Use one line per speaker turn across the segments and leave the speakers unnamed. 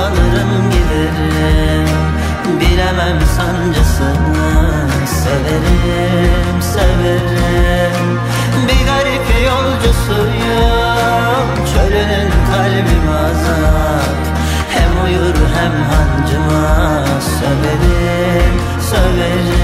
kalırım giderim. Bilemem sancısını. Severim, severim. Bir garip yolcusuyum. Çölünün kalbim azap Hem uyur hem hancıma. Söverim, söverim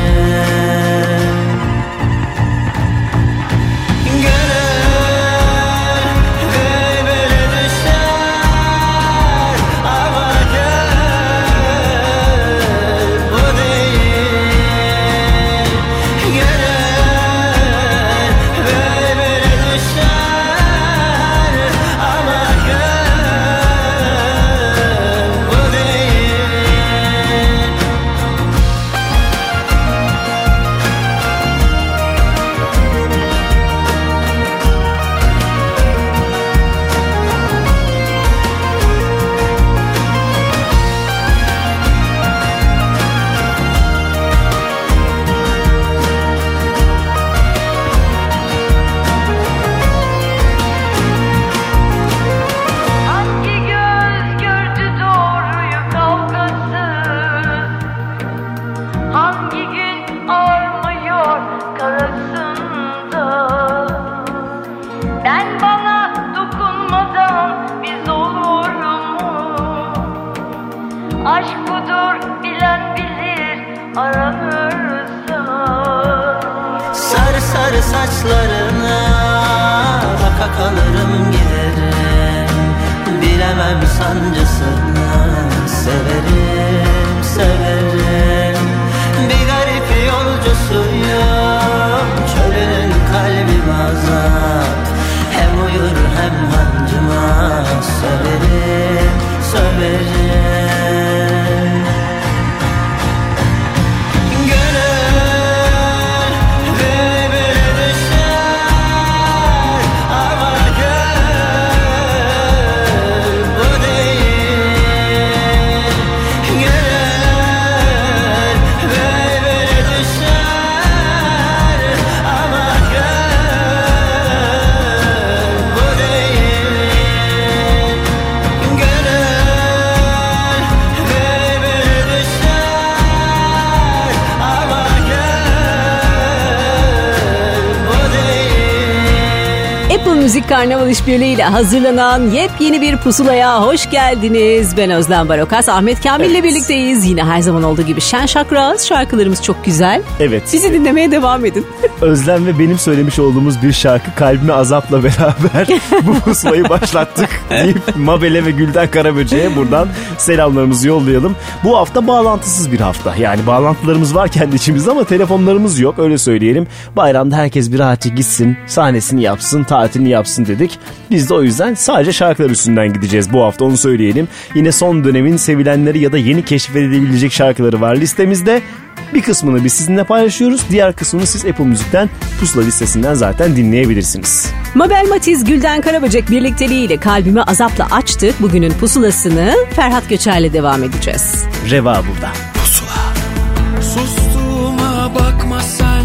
Müzik Karnaval İşbirliği ile hazırlanan yepyeni bir pusulaya hoş geldiniz. Ben Özlem Barokas, Ahmet Kamil ile birlikteyiz. Yine her zaman olduğu gibi şen şakraz şarkılarımız çok güzel.
Evet.
Bizi dinlemeye devam edin.
Özlem ve benim söylemiş olduğumuz bir şarkı kalbime azapla beraber bu pusulayı başlattık deyip Mabel'e ve Gülden Karaböce'ye buradan selamlarımızı yollayalım. Bu hafta bağlantısız bir hafta. Yani bağlantılarımız var kendi içimizde ama telefonlarımız yok öyle söyleyelim. Bayramda herkes bir rahatça gitsin, sahnesini yapsın, tatilini yapsın dedik. Biz de o yüzden sadece şarkılar üstünden gideceğiz bu hafta onu söyleyelim. Yine son dönemin sevilenleri ya da yeni keşfedilebilecek şarkıları var listemizde. Bir kısmını biz sizinle paylaşıyoruz. Diğer kısmını siz Apple Müzik'ten Pusula listesinden zaten dinleyebilirsiniz.
Mabel Matiz, Gülden Karaböcek birlikteliğiyle kalbimi azapla açtık. Bugünün pusulasını Ferhat Göçer'le devam edeceğiz.
Reva burada.
Sustuğuma bakma sen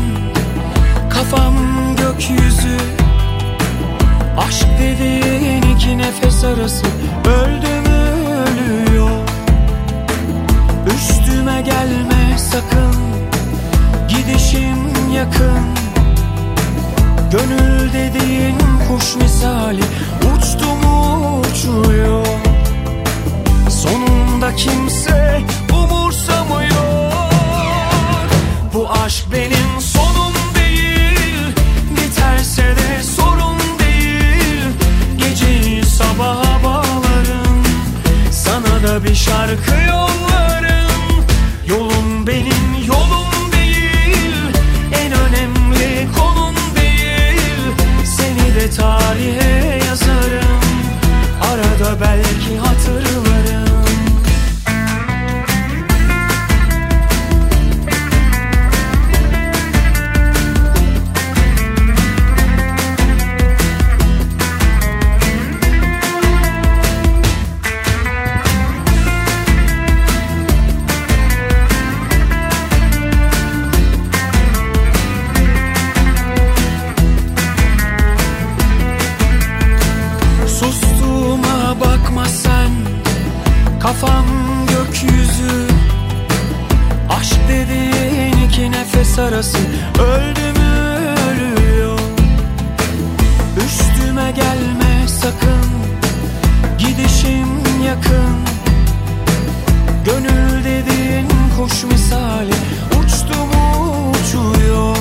Kafam gökyüzü Aşk dediğin iki nefes arası Öldü sakın Gidişim yakın. Gönül dediğin kuş misali uçtu mu uçuyor? Sonunda kimse umursamıyor. Bu aşk benim sonum değil Biterse de sorun değil. Geceyi sabaha bağlarım Sana da bir şarkı yollarım iki nefes arası. Öldü mü ölüyor Üstüme gelme sakın. Gidişim yakın. Gönül dediğin kuş misali. Uçtu mu uçuyor.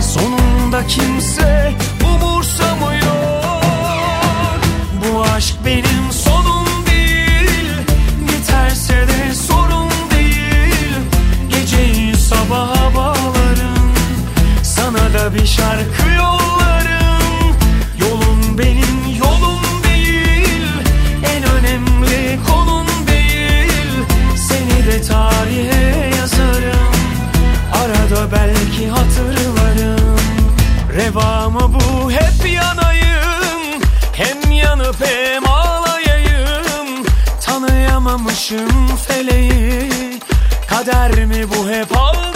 Sonunda kimse umursamıyor. Bu aşk benim Bir şarkı yollarım. Yolun benim yolum değil. En önemli konun değil. Seni de tarihe yazarım. Arada belki hatırlarım. Reva mı bu hep yanayım. Hem yanıp hem ağlayayım. Tanıyamamışım feleği. Kader mi bu hep aldanayım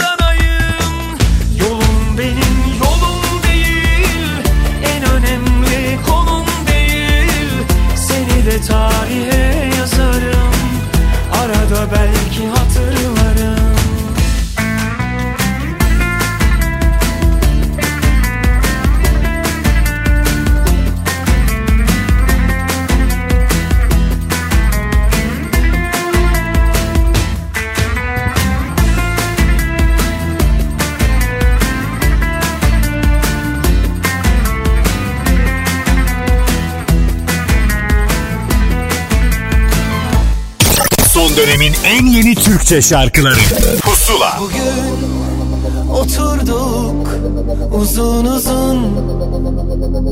de tarihe yazarım. Arada belki hatırlarım
en yeni Türkçe şarkıları. Pusula.
Bugün oturduk uzun uzun.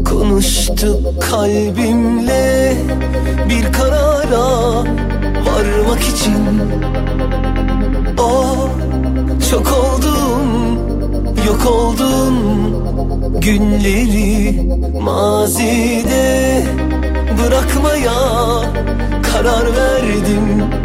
Konuştuk kalbimle. Bir karara varmak için. O çok oldum yok oldum. Günleri mazide bırakmaya karar verdim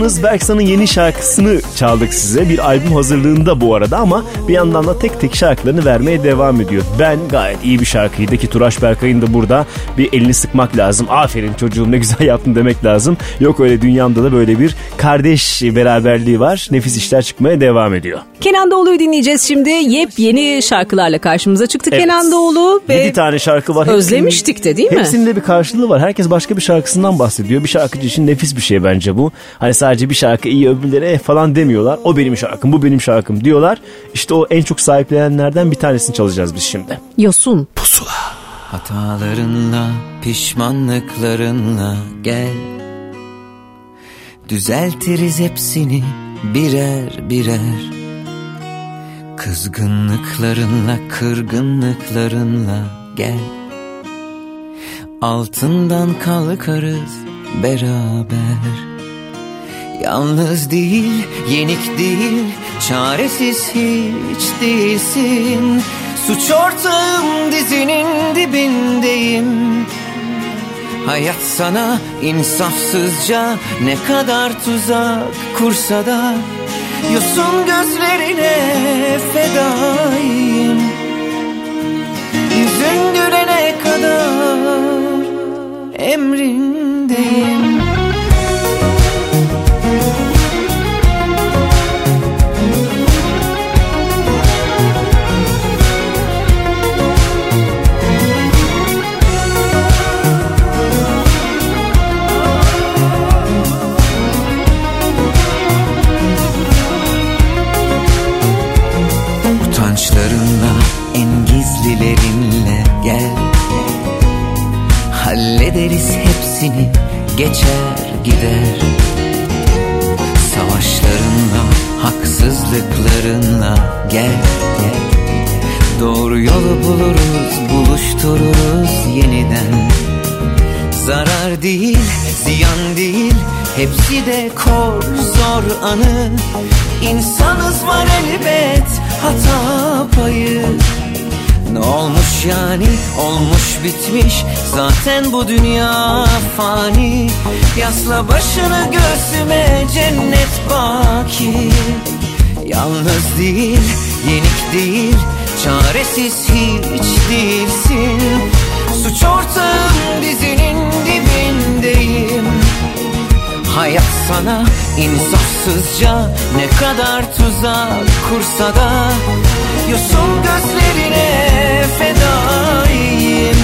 listening Berksan'ın yeni şarkısını çaldık size. Bir albüm hazırlığında bu arada ama bir yandan da tek tek şarkılarını vermeye devam ediyor. Ben gayet iyi bir şarkıydı ki Turaş Berkay'ın da burada bir elini sıkmak lazım. Aferin çocuğum ne güzel yaptın demek lazım. Yok öyle dünyamda da böyle bir kardeş beraberliği var. Nefis işler çıkmaya devam ediyor.
Kenan Doğulu'yu dinleyeceğiz şimdi. Yepyeni şarkılarla karşımıza çıktı
Evet.
Kenan Doğulu. Ve
7 tane şarkı var.
Özlemiştik de değil mi?
Hepsinin de bir karşılığı var. Herkes başka bir şarkısından bahsediyor. Bir şarkıcı için nefis bir şey bence bu. Hani sadece bir şarkı iyi öbürleri eh falan demiyorlar. O benim şarkım, bu benim şarkım diyorlar. İşte o en çok sahiplenenlerden bir tanesini çalacağız biz şimdi.
Yosun.
Hatalarınla, pişmanlıklarınla gel Düzeltiriz hepsini birer birer Kızgınlıklarınla, kırgınlıklarınla gel Altından kalkarız beraber Yalnız değil, yenik değil, çaresiz hiç değilsin. Suç ortağım dizinin dibindeyim. Hayat sana insafsızca ne kadar tuzak kursa da Yosun gözlerine fedayım Yüzün gülene kadar emrindeyim gizlilerinle gel. Hallederiz hepsini geçer gider. Savaşlarınla haksızlıklarınla gel. Doğru yolu buluruz buluştururuz yeniden. Zarar değil, ziyan değil Hepsi de kor, zor anı. İnsanız var elbet hata payı Ne olmuş yani? Olmuş bitmiş. Zaten bu dünya fani. Yasla başını göğsüme cennet baki. Yalnız değil, yenik değil Çaresiz hiç değilsin. Suç ortağım dizinin dibindeyim Hayat sana insafsızca ne kadar tuzak kursa da Yosun gözlerine fedayım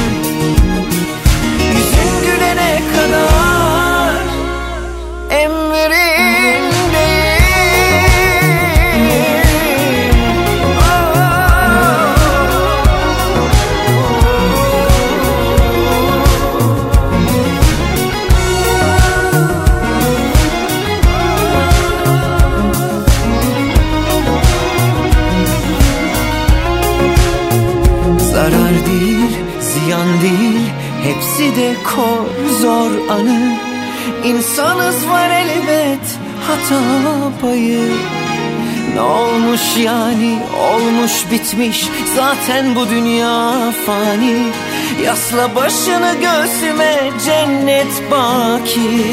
Kor, zor anı. İnsanız var elbet hata payı. Ne olmuş yani? Olmuş bitmiş. Zaten bu dünya fani. Yasla başını göğsüme cennet baki.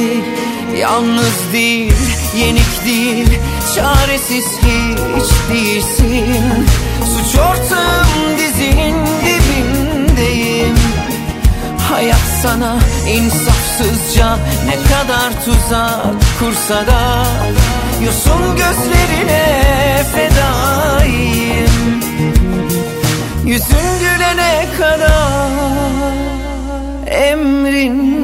Yalnız değil, yenik değil Çaresiz hiç değilsin. Suç ortağım dibindeyim Hayat sana insafsızca ne kadar tuzak kursa da Yosun gözlerine fedayım. Yüzün gülene kadar emrindeyim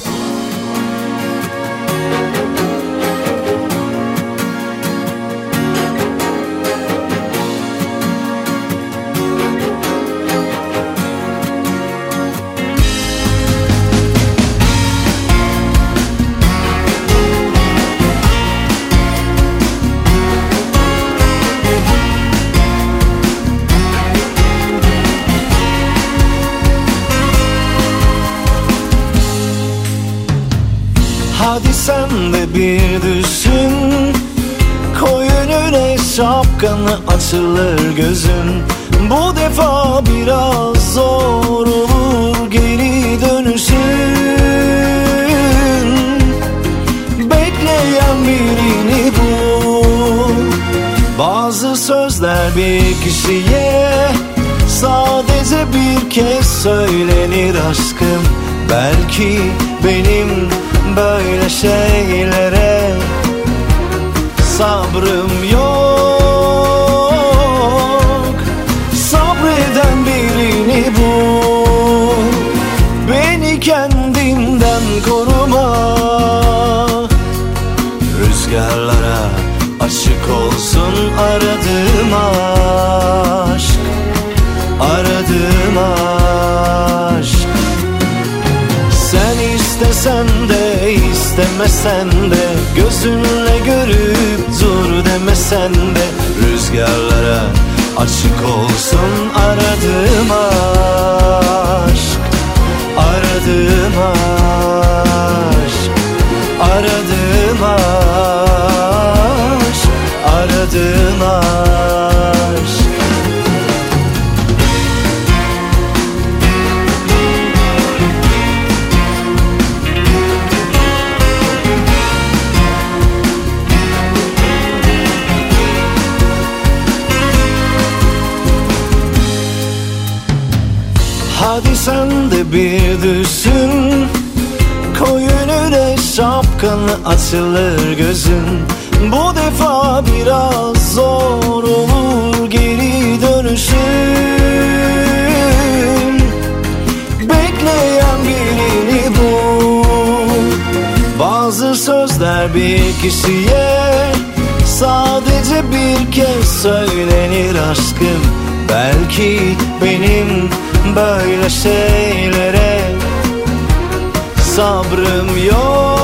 açılır gözün. Bu defa biraz zor olur geri dönüşün. Bekleyen birini bul. Bazı sözler bir kişiye Sadece bir kez söylenir aşkım. Belki benim böyle şeylere sabrım istemesen de Gözünle görüp dur demesen de Rüzgarlara açık olsun aradığım aşk Aradığım aşk Aradığım aşk Aradığım aşk açılır gözün. Bu defa biraz zor olur geri dönüşün Bekleyen birini bul Bazı sözler bir kişiye Sadece bir kez söylenir aşkım. Belki benim böyle şeylere sabrım yok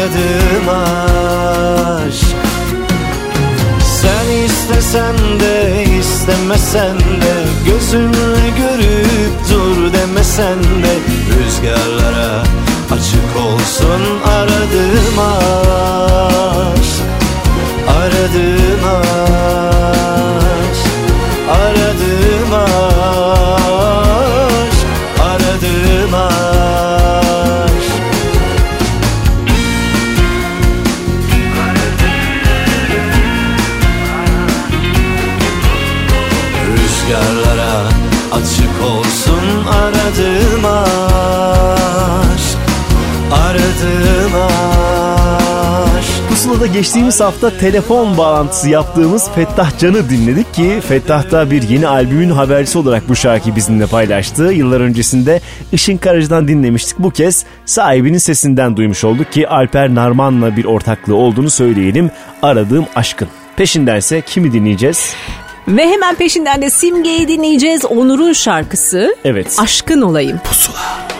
Aradığım aşk. Sen istesen de istemesen de Gözünle görüp dur demesen de Rüzgarlara açık olsun aradığım aşk. Aradığım aşk Aradığım aşk
geçtiğimiz hafta telefon bağlantısı yaptığımız Fettah Can'ı dinledik ki Fettah da bir yeni albümün habercisi olarak bu şarkıyı bizimle paylaştı. Yıllar öncesinde Işın Karacı'dan dinlemiştik. Bu kez sahibinin sesinden duymuş olduk ki Alper Narman'la bir ortaklığı olduğunu söyleyelim. Aradığım aşkın. Peşindense kimi dinleyeceğiz?
Ve hemen peşinden de Simge'yi dinleyeceğiz. Onur'un şarkısı.
Evet.
Aşkın olayım.
İnsan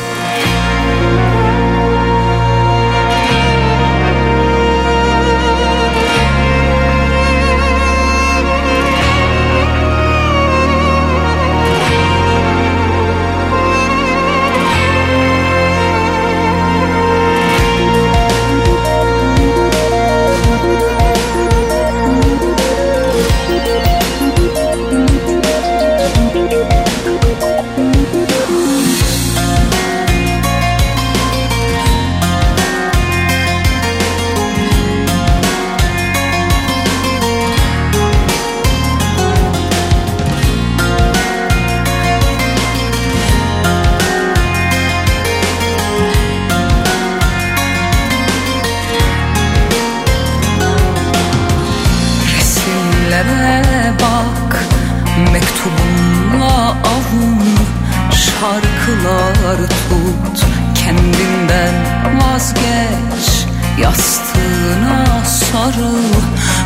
şarkılar tut. Kendinden vazgeç Yastığına sarıl.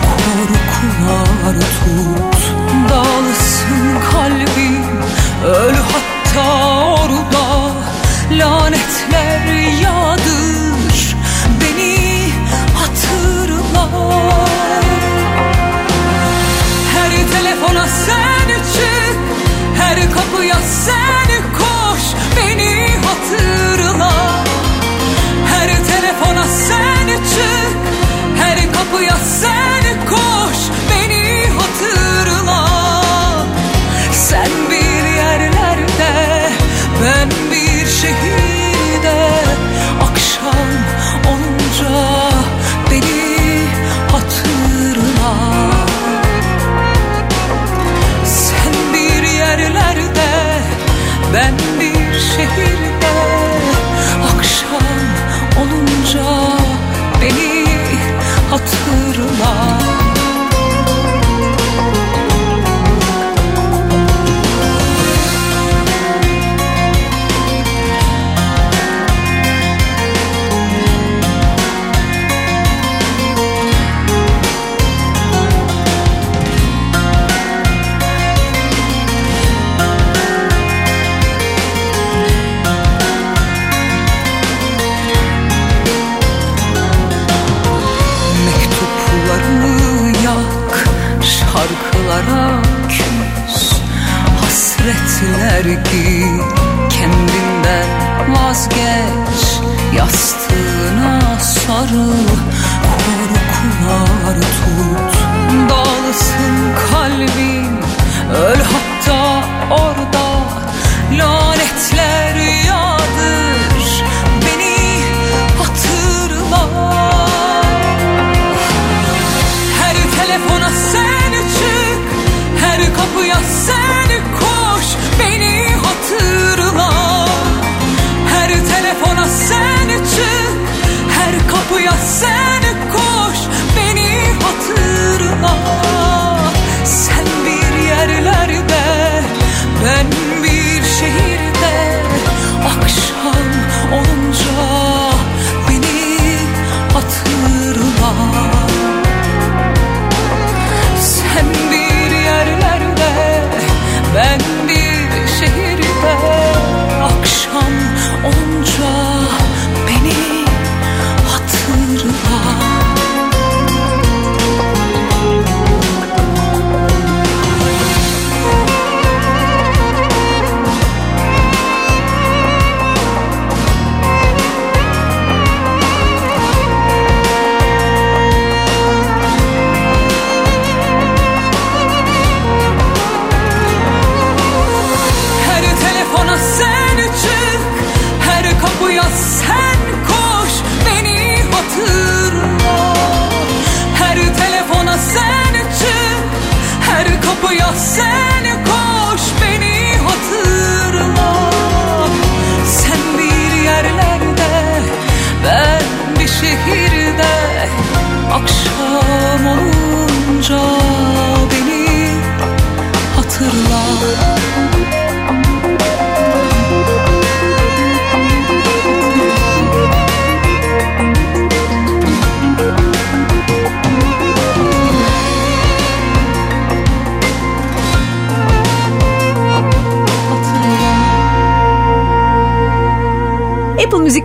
Korkular tut. Dağılsın kalbin Öl hatta orada. Lanetler yağdır Beni hatırla Her telefona sen çık Her kapıya sen koy beni hatırla. Her telefona sen çık Her kapıya sen koş. Beni hatırla. Sen bir yerlerde ben bir şehir. Hasretler giy Kendinden vazgeç. Yastığına sarıl Korkular tut. Dağılsın kalbin Öl sen koş Beni hatırla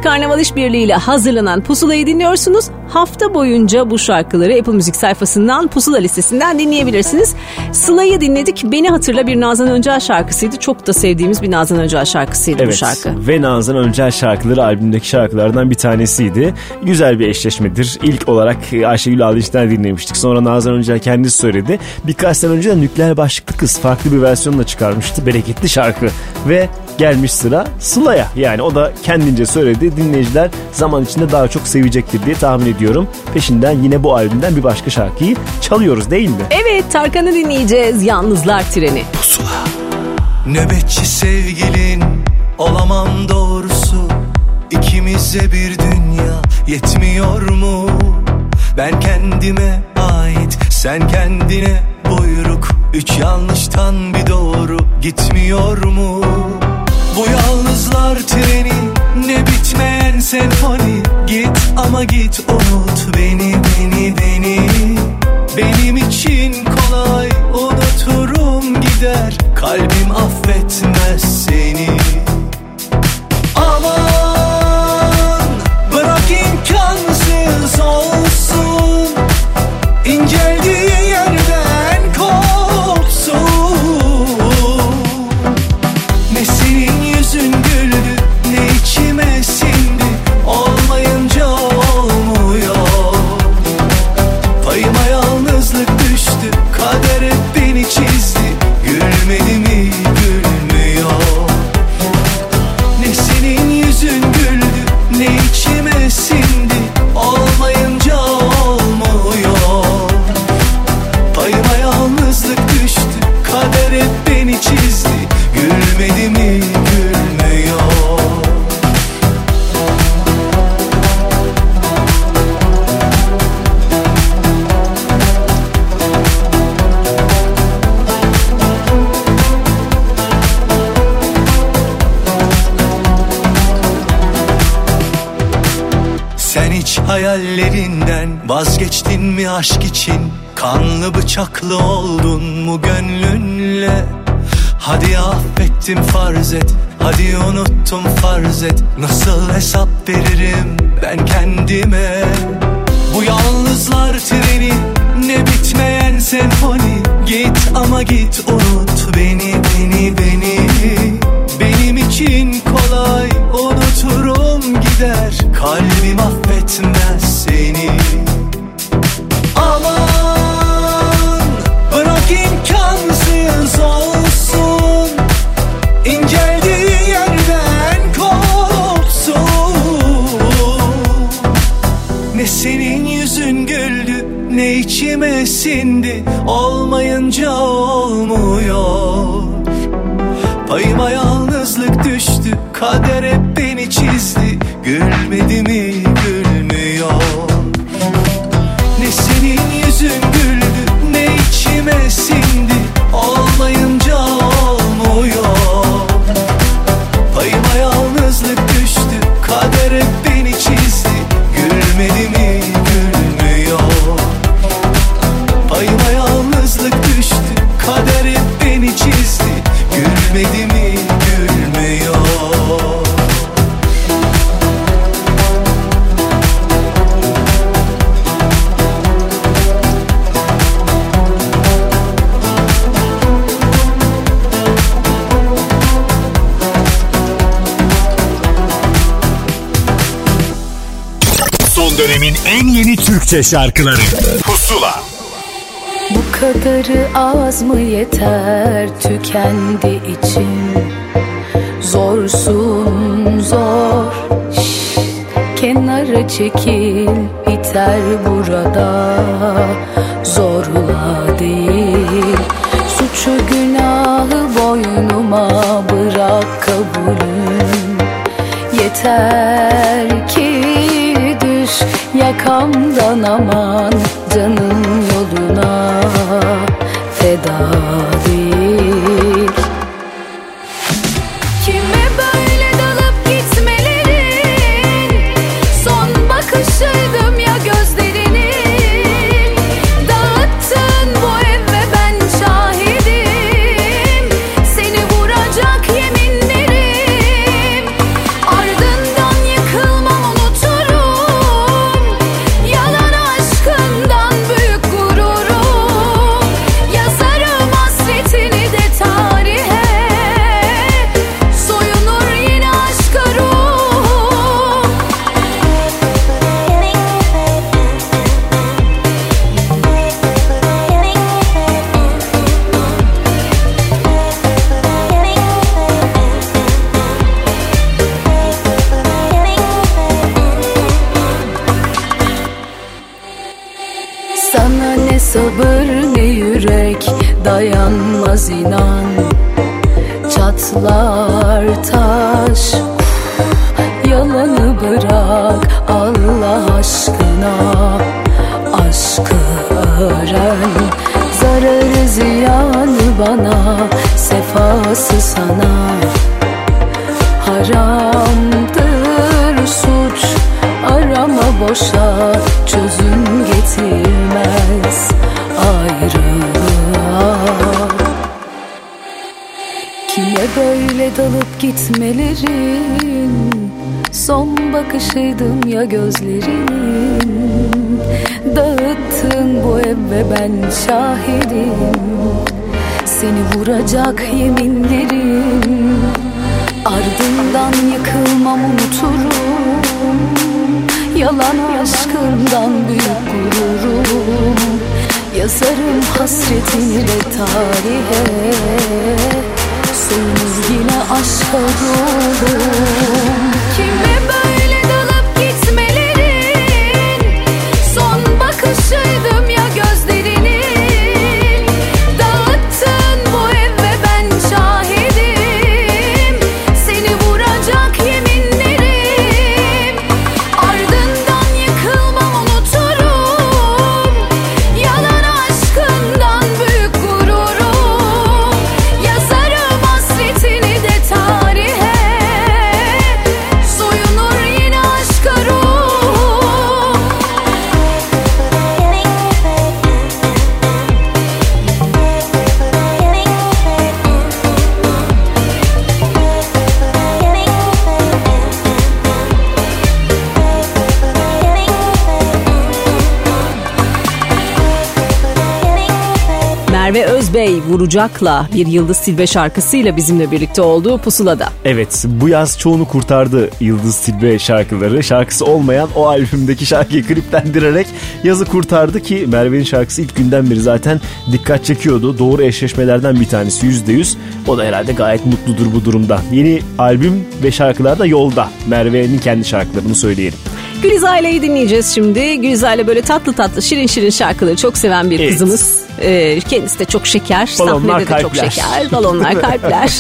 Müzik Karnaval İşbirliği ile hazırlanan Pusula'yı dinliyorsunuz. Hafta boyunca bu şarkıları Apple Müzik sayfasından Pusula listesinden dinleyebilirsiniz. Sıla'yı dinledik. Beni Hatırla bir Nazan Öncel şarkısıydı. Çok da sevdiğimiz bir Nazan Öncel şarkısıydı bu
Evet
şarkı.
ve Nazan Öncel şarkıları albümdeki şarkılardan bir tanesiydi. Güzel bir eşleşmedir. İlk olarak Ayşegül Aldinç'ten dinlemiştik. Sonra Nazan Öncel kendisi söyledi. Birkaç sene önce de Nükleer Başlıklı Kız farklı bir versiyonla çıkarmıştı. Bereketli şarkı. Ve gelmiş sıra Sıla'ya. Yani o da kendince söyledi. Dinleyiciler zaman içinde daha çok sevecektir diye tahmin ediyorum. Peşinden yine bu albümden bir başka şarkıyı çalıyoruz değil mi?
Evet Tarkan'ı dinleyeceğiz. Yalnızlar Treni.
Nöbetçi sevgilin olamam doğrusu İkimize bir dünya yetmiyor mu? Ben kendime ait sen kendine buyruk Üç yanlıştan bir doğru gitmiyor mu? Bu yalnızlar treni ne bitmeyen senfoni Git ama git unut beni beni beni Benim için kolay unuturum gider. Kalbim affetmez seni. Aman bırak imkansız olsun. İnceldiği Vazgeçtin mi aşk için? Kanlı bıçaklı oldun mu gönlünle? Hadi affettim farz et. Hadi unuttum farz et. Nasıl hesap veririm ben kendime? Bu yalnızlar treni Ne bitmeyen senfoni. Git ama git unut beni beni beni. Benim için kolay unuturum gider. Kalbim affetmez seni.
kadere Türkçe şarkıları. Pusula.
Bu kadarı az mı yeter tükendi içim? Zorsun zor. Şş, kenara çekil biter burada. Zorlu sevdamdan aman. duracak yeminlerim. Ardından yıkılmam unuturum. Yalan aşkından büyük gururum. Yazarım hasretini de tarihe. Suyumuz yine aşka dolu Kime
vuracakla bir Yıldız Tilbe şarkısıyla bizimle birlikte olduğu Pusula'da.
Evet bu yaz çoğunu kurtardı Yıldız Tilbe şarkıları. Şarkısı olmayan o albümdeki şarkıyı kliplendirerek yazı kurtardı ki Merve'nin şarkısı ilk günden beri zaten dikkat çekiyordu. Doğru eşleşmelerden bir tanesi %100. O da herhalde gayet mutludur bu durumda. Yeni albüm ve şarkılar da yolda. Merve'nin kendi şarkılarını söyleyelim.
Gülizar'layı dinleyeceğiz şimdi. Gülizar'la böyle tatlı tatlı şirin şirin şarkıları çok seven bir
Evet.
kızımız. Ee, kendisi de çok şeker.
Balonlar,
sahnede de çok
kalpler.
şeker. Balonlar kalpler.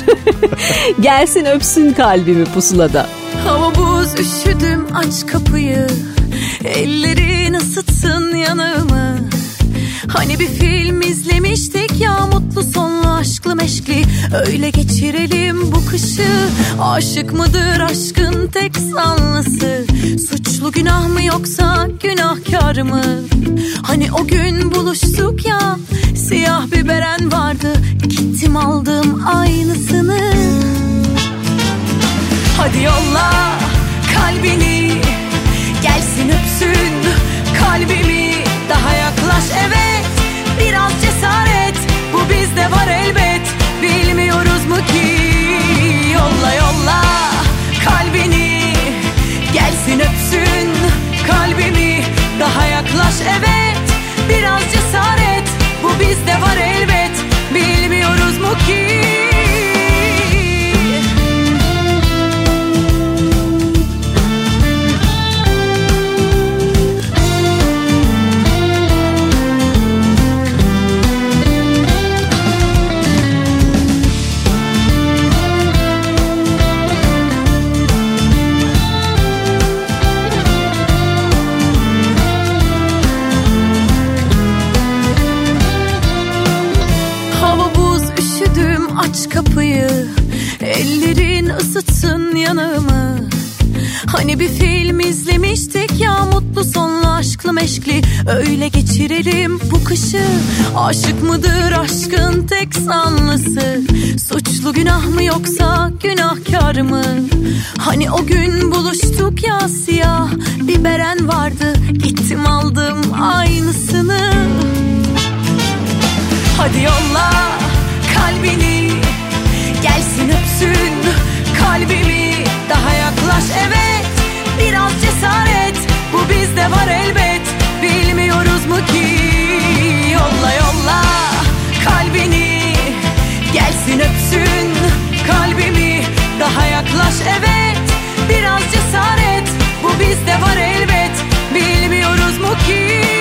Gelsin öpsün kalbimi pusulada.
Hava buz üşüdüm aç kapıyı Ellerin ısıtsın yanağımı Hani bir film izlemiştik ya mutlu sonlu aşklı meşkli. Öyle geçirelim bu kışı. Aşık mıdır aşkın tek sanlısı Suçlu günah mı yoksa günahkar mı? Hani o gün buluştuk ya Siyah bir beren vardı. Gittim aldım aynısını. Hadi yolla kalbini Gelsin öpsün kalbimi Biraz cesaret. Bu bizde var elbet. Bilmiyoruz mu ki? Yolla yolla kalbini. Gelsin öpsün kalbimi. Daha yaklaş evet. Biraz cesaret. Bu bizde var elbet Hani bir film izlemiştik ya mutlu sonlu aşklı meşkli. Öyle geçirelim bu kışı. Aşık mıdır aşkın tek sanlısı Suçlu günah mı yoksa günahkar mı? Hani o gün buluştuk ya siyah bir beren vardı. Gittim aldım aynısını. Hadi yolla kalbini. Gelsin öpsün kalbimi Daha yaklaş. Evet Biraz cesaret. Bu bizde var elbet. Bilmiyoruz mu ki? Yolla yolla kalbini. Gelsin öpsün kalbimi. Daha yaklaş. Evet Biraz cesaret. Bu bizde var elbet. Bilmiyoruz mu ki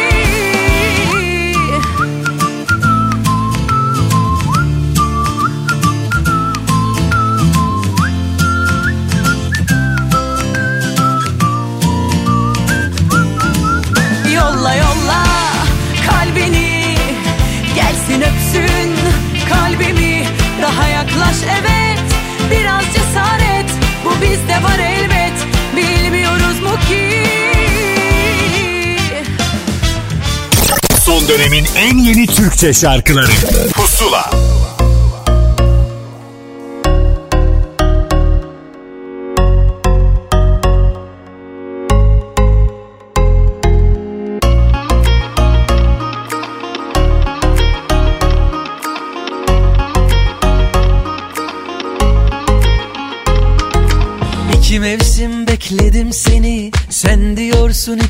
Daha yaklaş evet. Biraz cesaret. Bu bizde var elbet. Bilmiyoruz mu ki?
Son dönemin en yeni Türkçe şarkıları. Pusula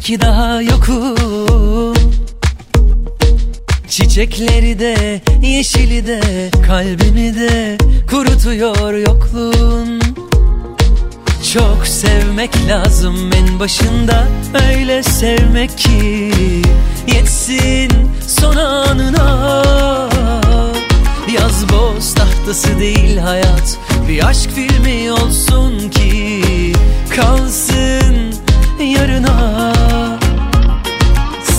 iki daha yokum. Çiçekleri de yeşili de Kalbimi de kurutuyor yokluğun Çok sevmek lazım en başında Öyle sevmek ki Yetsin son anına. Yaz boz tahtası değil hayat Bir aşk filmi olsun ki Kalsın yarına.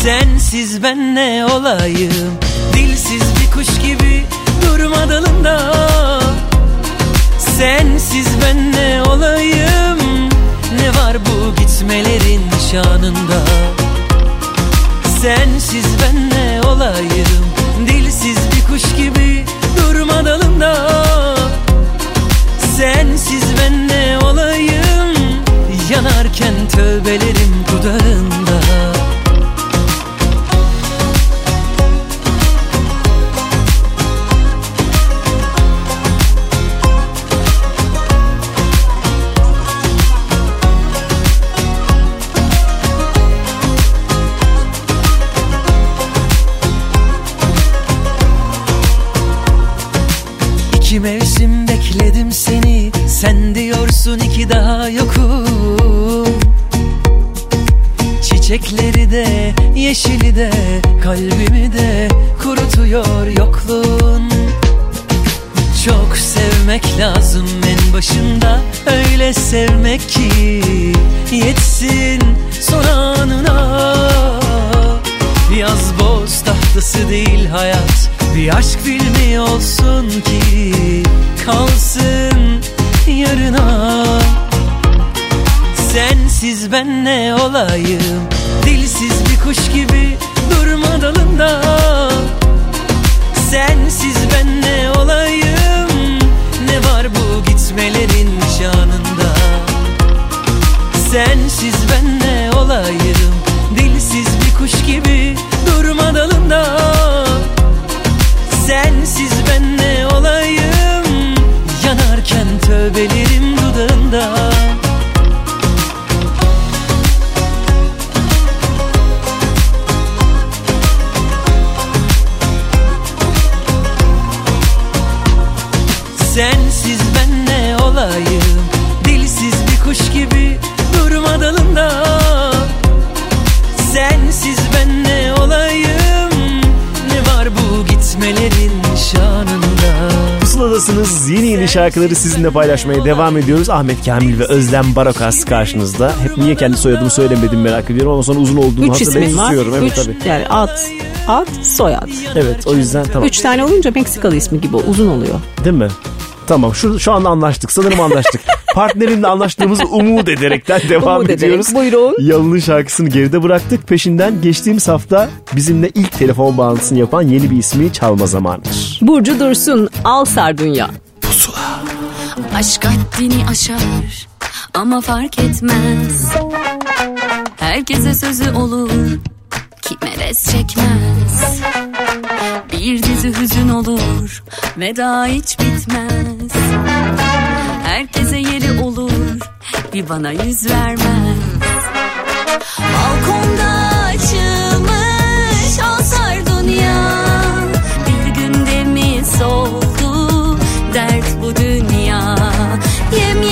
Sensiz ben ne olayım? Dilsiz bir kuş gibi durma dalında Sensiz ben ne olayım? Ne var bu gitmelerin şanında Sensiz ben ne olayım? Dilsiz bir kuş gibi durma dalında Sensiz Yanarken tövbelerim dudağında yeşili de Kalbimi de kurutuyor yokluğun. Çok sevmek lazım en başında Öyle sevmek ki Yetsin son anına. Yaz boz tahtası değil hayat Bir aşk filmi olsun ki Kalsın yarına. Sensiz ben ne olayım Dilsiz bir kuş gibi durma dalında. Sensiz ben ne olayım Ne var bu gitmelerin şanında? Sensiz ben ne olayım Dilsiz bir kuş gibi durma dalında? Sensiz ben ne olayım Yanarken tövbelerim dudağında olayım Dilsiz bir kuş gibi durma dalında Sensiz ben ne olayım Ne var bu gitmelerin şanında
Pusuladasınız. Yeni yeni şarkıları sizinle paylaşmaya devam ediyoruz. Ahmet Kamil ve Özlem Barokas karşınızda. Hep niye kendi soyadımı söylemedim merak ediyorum ama sonra uzun olduğunu
Üç
hatırlayıp
ismin var.
Evet
Üç,
tabii.
yani ad, ad, soyad.
Evet o yüzden tamam.
Üç tane olunca Meksikalı ismi gibi uzun oluyor.
Değil mi? Tamam şu, şu anda anlaştık. Sanırım anlaştık. Partnerimle anlaştığımızı umut ederekten devam
Umut ederek,
ediyoruz.
buyurun.
Yalın'ın şarkısını geride bıraktık. Peşinden geçtiğimiz hafta bizimle ilk telefon bağlantısını yapan yeni bir ismi çalma zamanıdır.
Burcu Dursun, Al Sardunya.
Aşk haddini aşar ama fark etmez Herkese sözü olur kime res çekmez Bir dizi hüzün olur. Veda hiç bitmez. Herkese yeri olur. Bir bana yüz vermez. Balkonda açılmış al sardunya Bir günde mi soldu dert bu dünya. Yem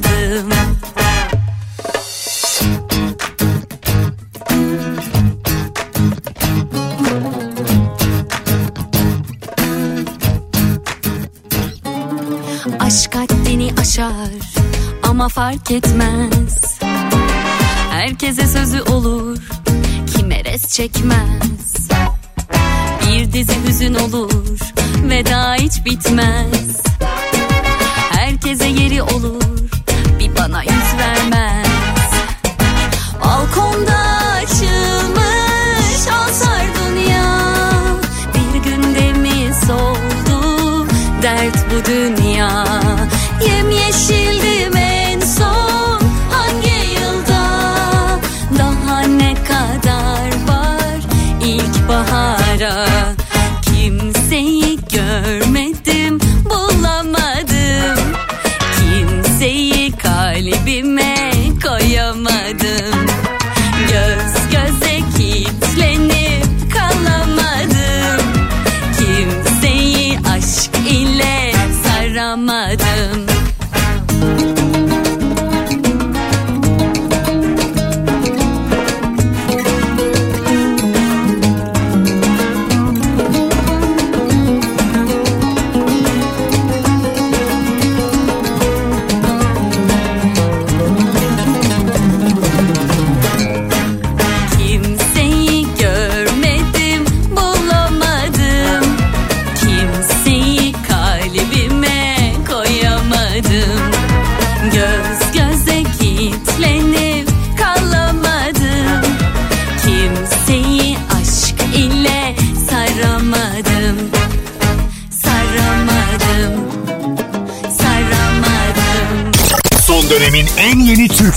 saramadım Aşk haddini aşar ama fark etmez. Herkese sözü olur kime res çekmez. Bir dizi hüzün olur veda hiç bitmez. Herkese yeri olur bana yüz vermez. Balkonda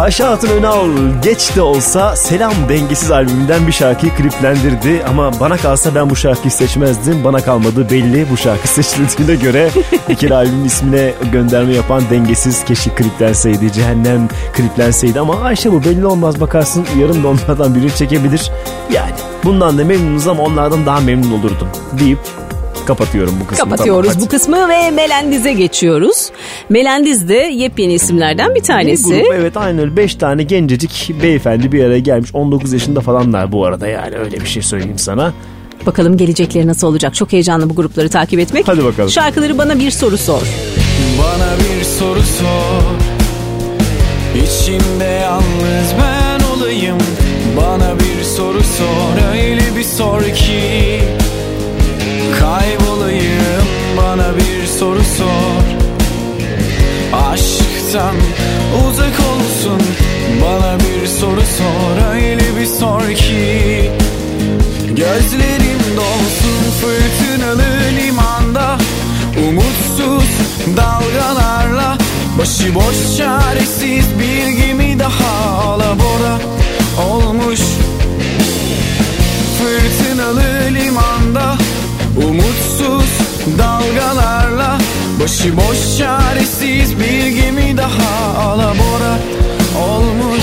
Ayşe Hatun Önal geç de olsa Selam Dengesiz albümünden bir şarkıyı kliplendirdi. Ama bana kalsa ben bu şarkıyı seçmezdim. Bana kalmadı belli bu şarkı seçildiğine göre kere albümün ismine gönderme yapan Dengesiz keşke kliplenseydi. Cehennem kliplenseydi ama Ayşe bu belli olmaz bakarsın yarın da onlardan birini çekebilir. Yani bundan da memnunuz ama onlardan daha memnun olurdum deyip kapatıyorum bu kısmı.
Kapatıyoruz
Tamam,
bu
hadi.
kısmı ve Melendiz'e geçiyoruz. Melendiz de yepyeni isimlerden bir
Bir
tanesi.
grup evet aynı öyle 5 tane gencecik beyefendi bir araya gelmiş 19 yaşında falanlar bu arada yani öyle bir şey söyleyeyim sana.
Bakalım gelecekleri nasıl olacak? Çok heyecanlı bu grupları takip etmek.
Hadi bakalım.
Şarkıları bana bir soru sor.
Bana bir soru sor İçimde yalnız ben olayım Bana bir soru sor Öyle bir sor ki Kaybolayım Bana bir soru sor. Aşktan uzak olsun Bana bir soru sor. Öyle bir sor ki Gözlerim dolsun fırtınalı limanda. Umutsuz dalgalarla Başıboş çaresiz bir gemi daha alabora dalgalarla Başıboş çaresiz bir gemi daha alabora olmuş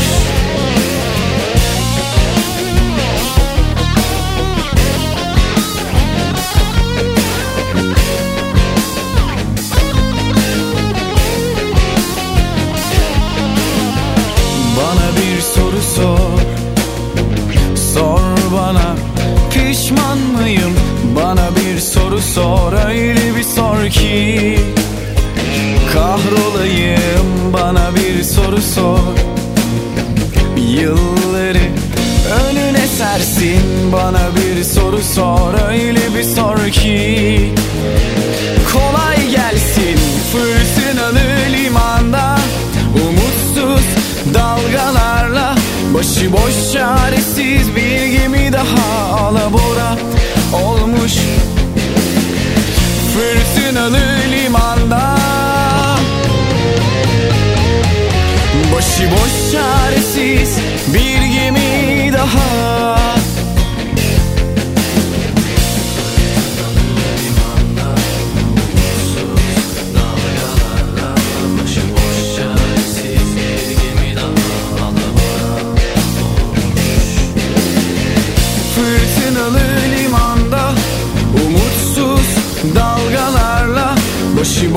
soru sor öyle bir sor ki Kahrolayım bana bir soru sor. Yılları önüne sersin bana bir soru sor. Öyle bir sor ki Kolay gelsin. Fırtınalı limanda Umutsuz dalgalarla Başıboş çaresiz bir gemi daha alabora olmuş fırtınalı limanda. Başıboş çaresiz bir gemi daha.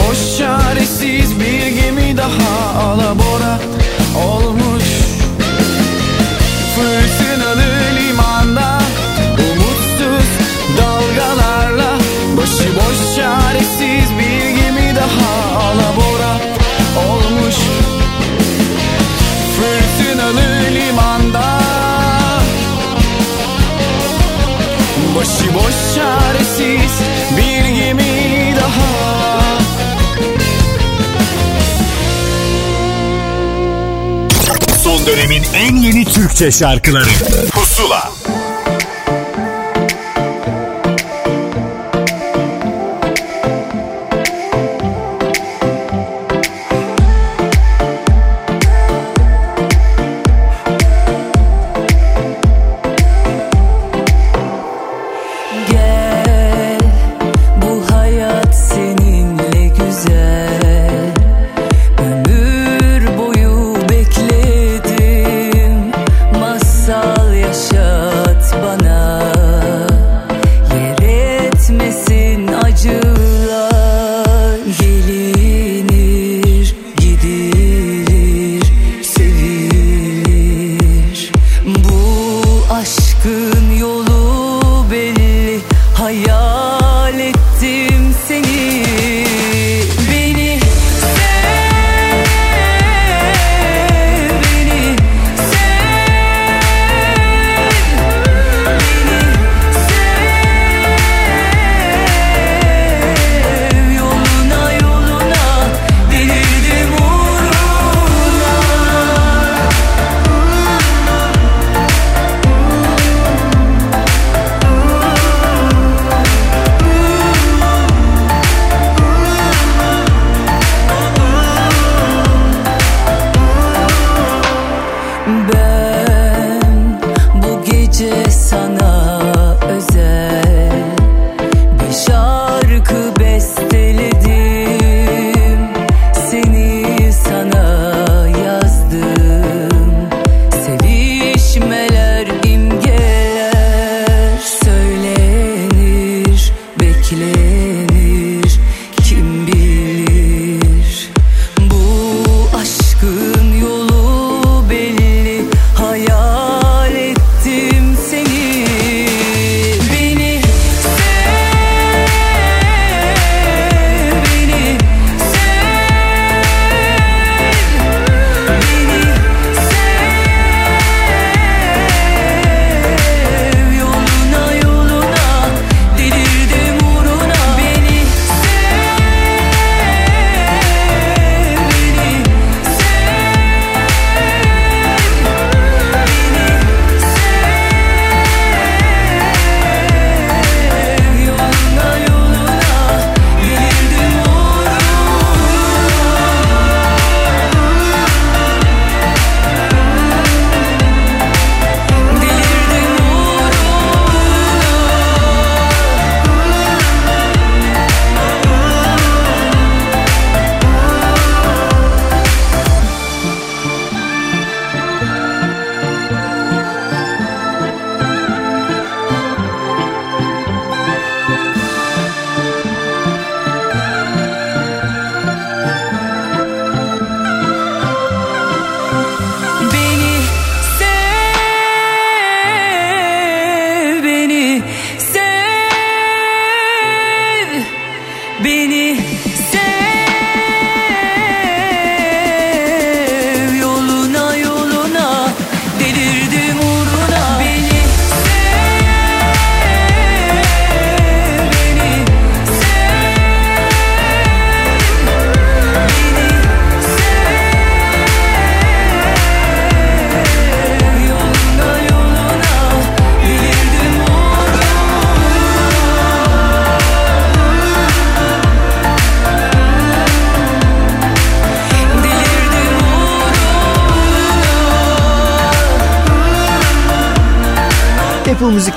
emotion Türkçe şarkıları.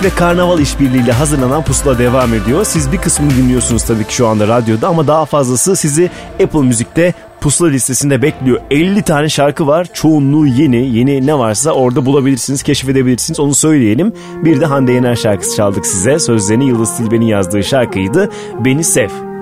Ve Karnaval işbirliğiyle hazırlanan pusula devam ediyor. Siz bir kısmını dinliyorsunuz tabii ki şu anda radyoda ama daha fazlası sizi Apple Müzik'te pusula listesinde bekliyor. 50 tane şarkı var. Çoğunluğu yeni. Yeni ne varsa orada bulabilirsiniz, keşfedebilirsiniz. Onu söyleyelim. Bir de Hande Yener şarkısı çaldık size. Sözlerini Yıldız Tilbe'nin yazdığı şarkıydı. Beni Sev.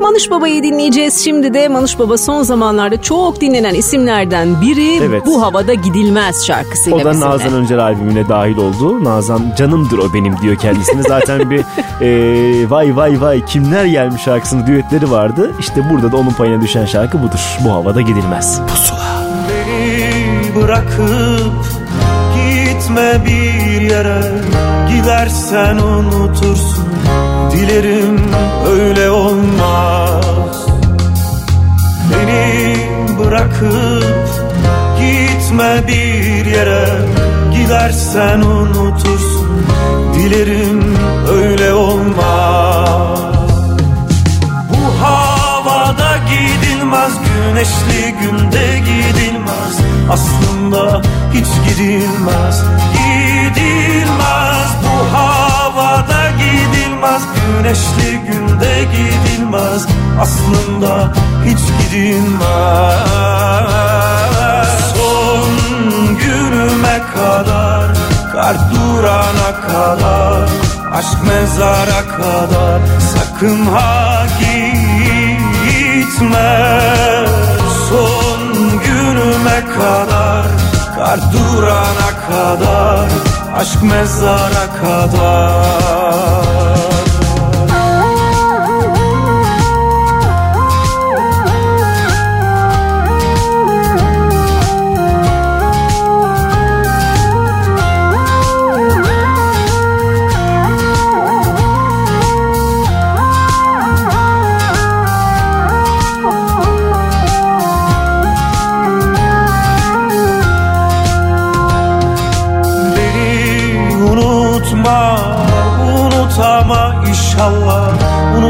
Manuş Baba'yı dinleyeceğiz. Şimdi de Manuş Baba son zamanlarda çok dinlenen isimlerden biri
Evet.
Bu Havada Gidilmez şarkısıyla
O da
bizimle.
Nazan Öncel albümüne dahil oldu. Nazan canımdır o benim diyor kendisine. Zaten bir e, vay vay vay kimler gelmiş şarkısının düetleri vardı. İşte burada da onun payına düşen şarkı budur. Bu havada gidilmez.
Beni bırakıp gitme bir yere Gidersen unutursun dilerim öyle olmaz. Beni bırakıp gitme bir yere. Gidersen unutursun. Dilerim öyle olmaz. Bu havada gidilmez Güneşli günde gidilmez. Aslında hiç gidilmez Gidilmez Bu havada gidilmez Güneşli günde gidilmez. Aslında hiç gidilmez. Son günüme kadar Kar durana kadar Aşk mezara kadar. Sakın ha gitme. Son günüme kadar Kar durana kadar Aşk mezara kadar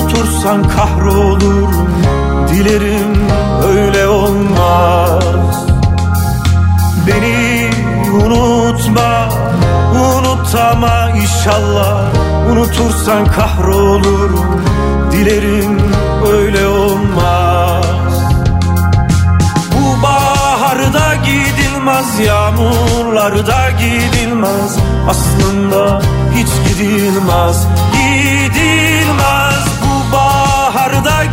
Unutursan kahrolurum, dilerim öyle olmaz. Beni unutma, unutama inşallah. Unutursan kahrolurum, dilerim öyle olmaz. Bu baharda gidilmez Yağmurlarda gidilmez. Aslında hiç gidilmez Gidilmez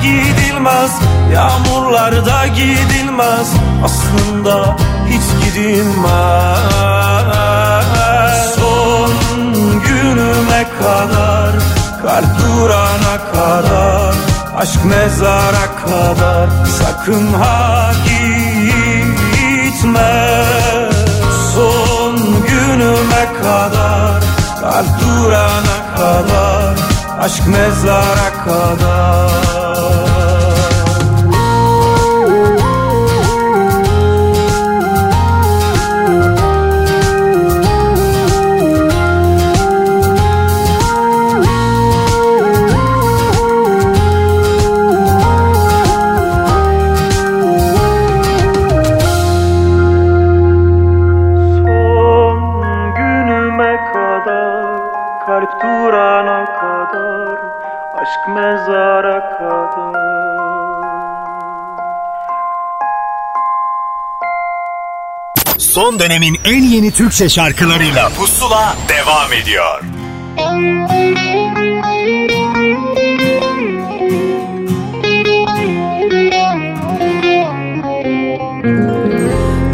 gidilmez Yağmurlarda gidilmez. Aslında hiç gidilmez. Son günüme kadar Kar durana kadar Aşk mezara kadar. Sakın ha gitme. Son günüme kadar Kar durana kadar Aşk mezara kadar Son
dönemin en yeni Türkçe şarkılarıyla Pusula devam ediyor.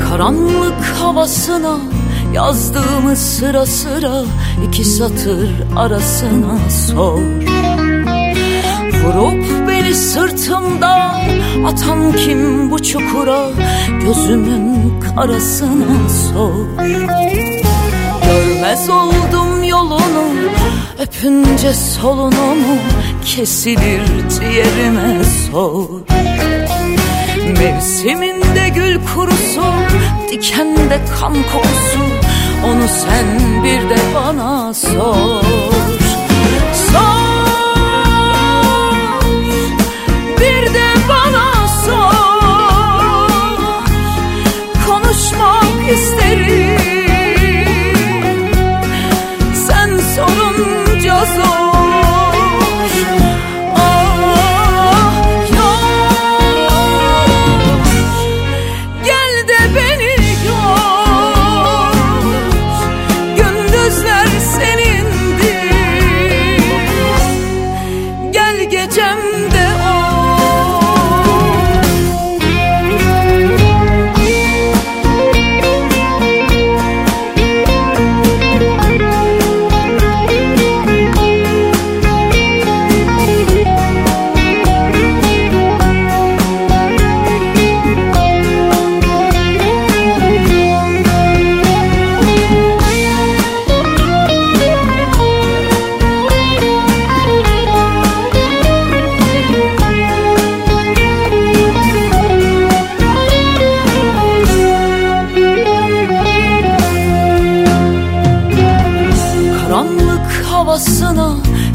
Karanlık havasına yazdığımı sıra sıra iki satır arasına sor Vurup beni sırtımdan atan kim bu çukura gözümün karasına sor. Görmez oldum yolunu öpünce solunumu kesilir ciğerime sor. Mevsiminde gül kurusu, dikende kan kokusu Onu sen bir de bana Sor, isterim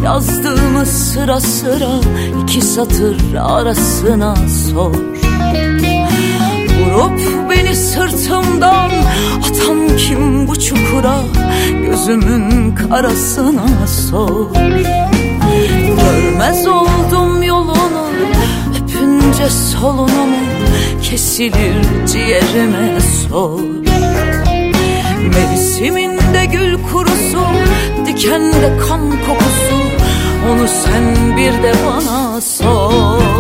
Yazdığımız sıra sıra iki satır arasına sor. Vurup beni sırtımdan atan kim bu çukura Gözümün karasına sor. Görmez oldum yolunu Öpünce solunumu Kesilir ciğerime sor Mevsiminde gül kurusu Dikende kan kokusu. Onu sen bir de bana Sor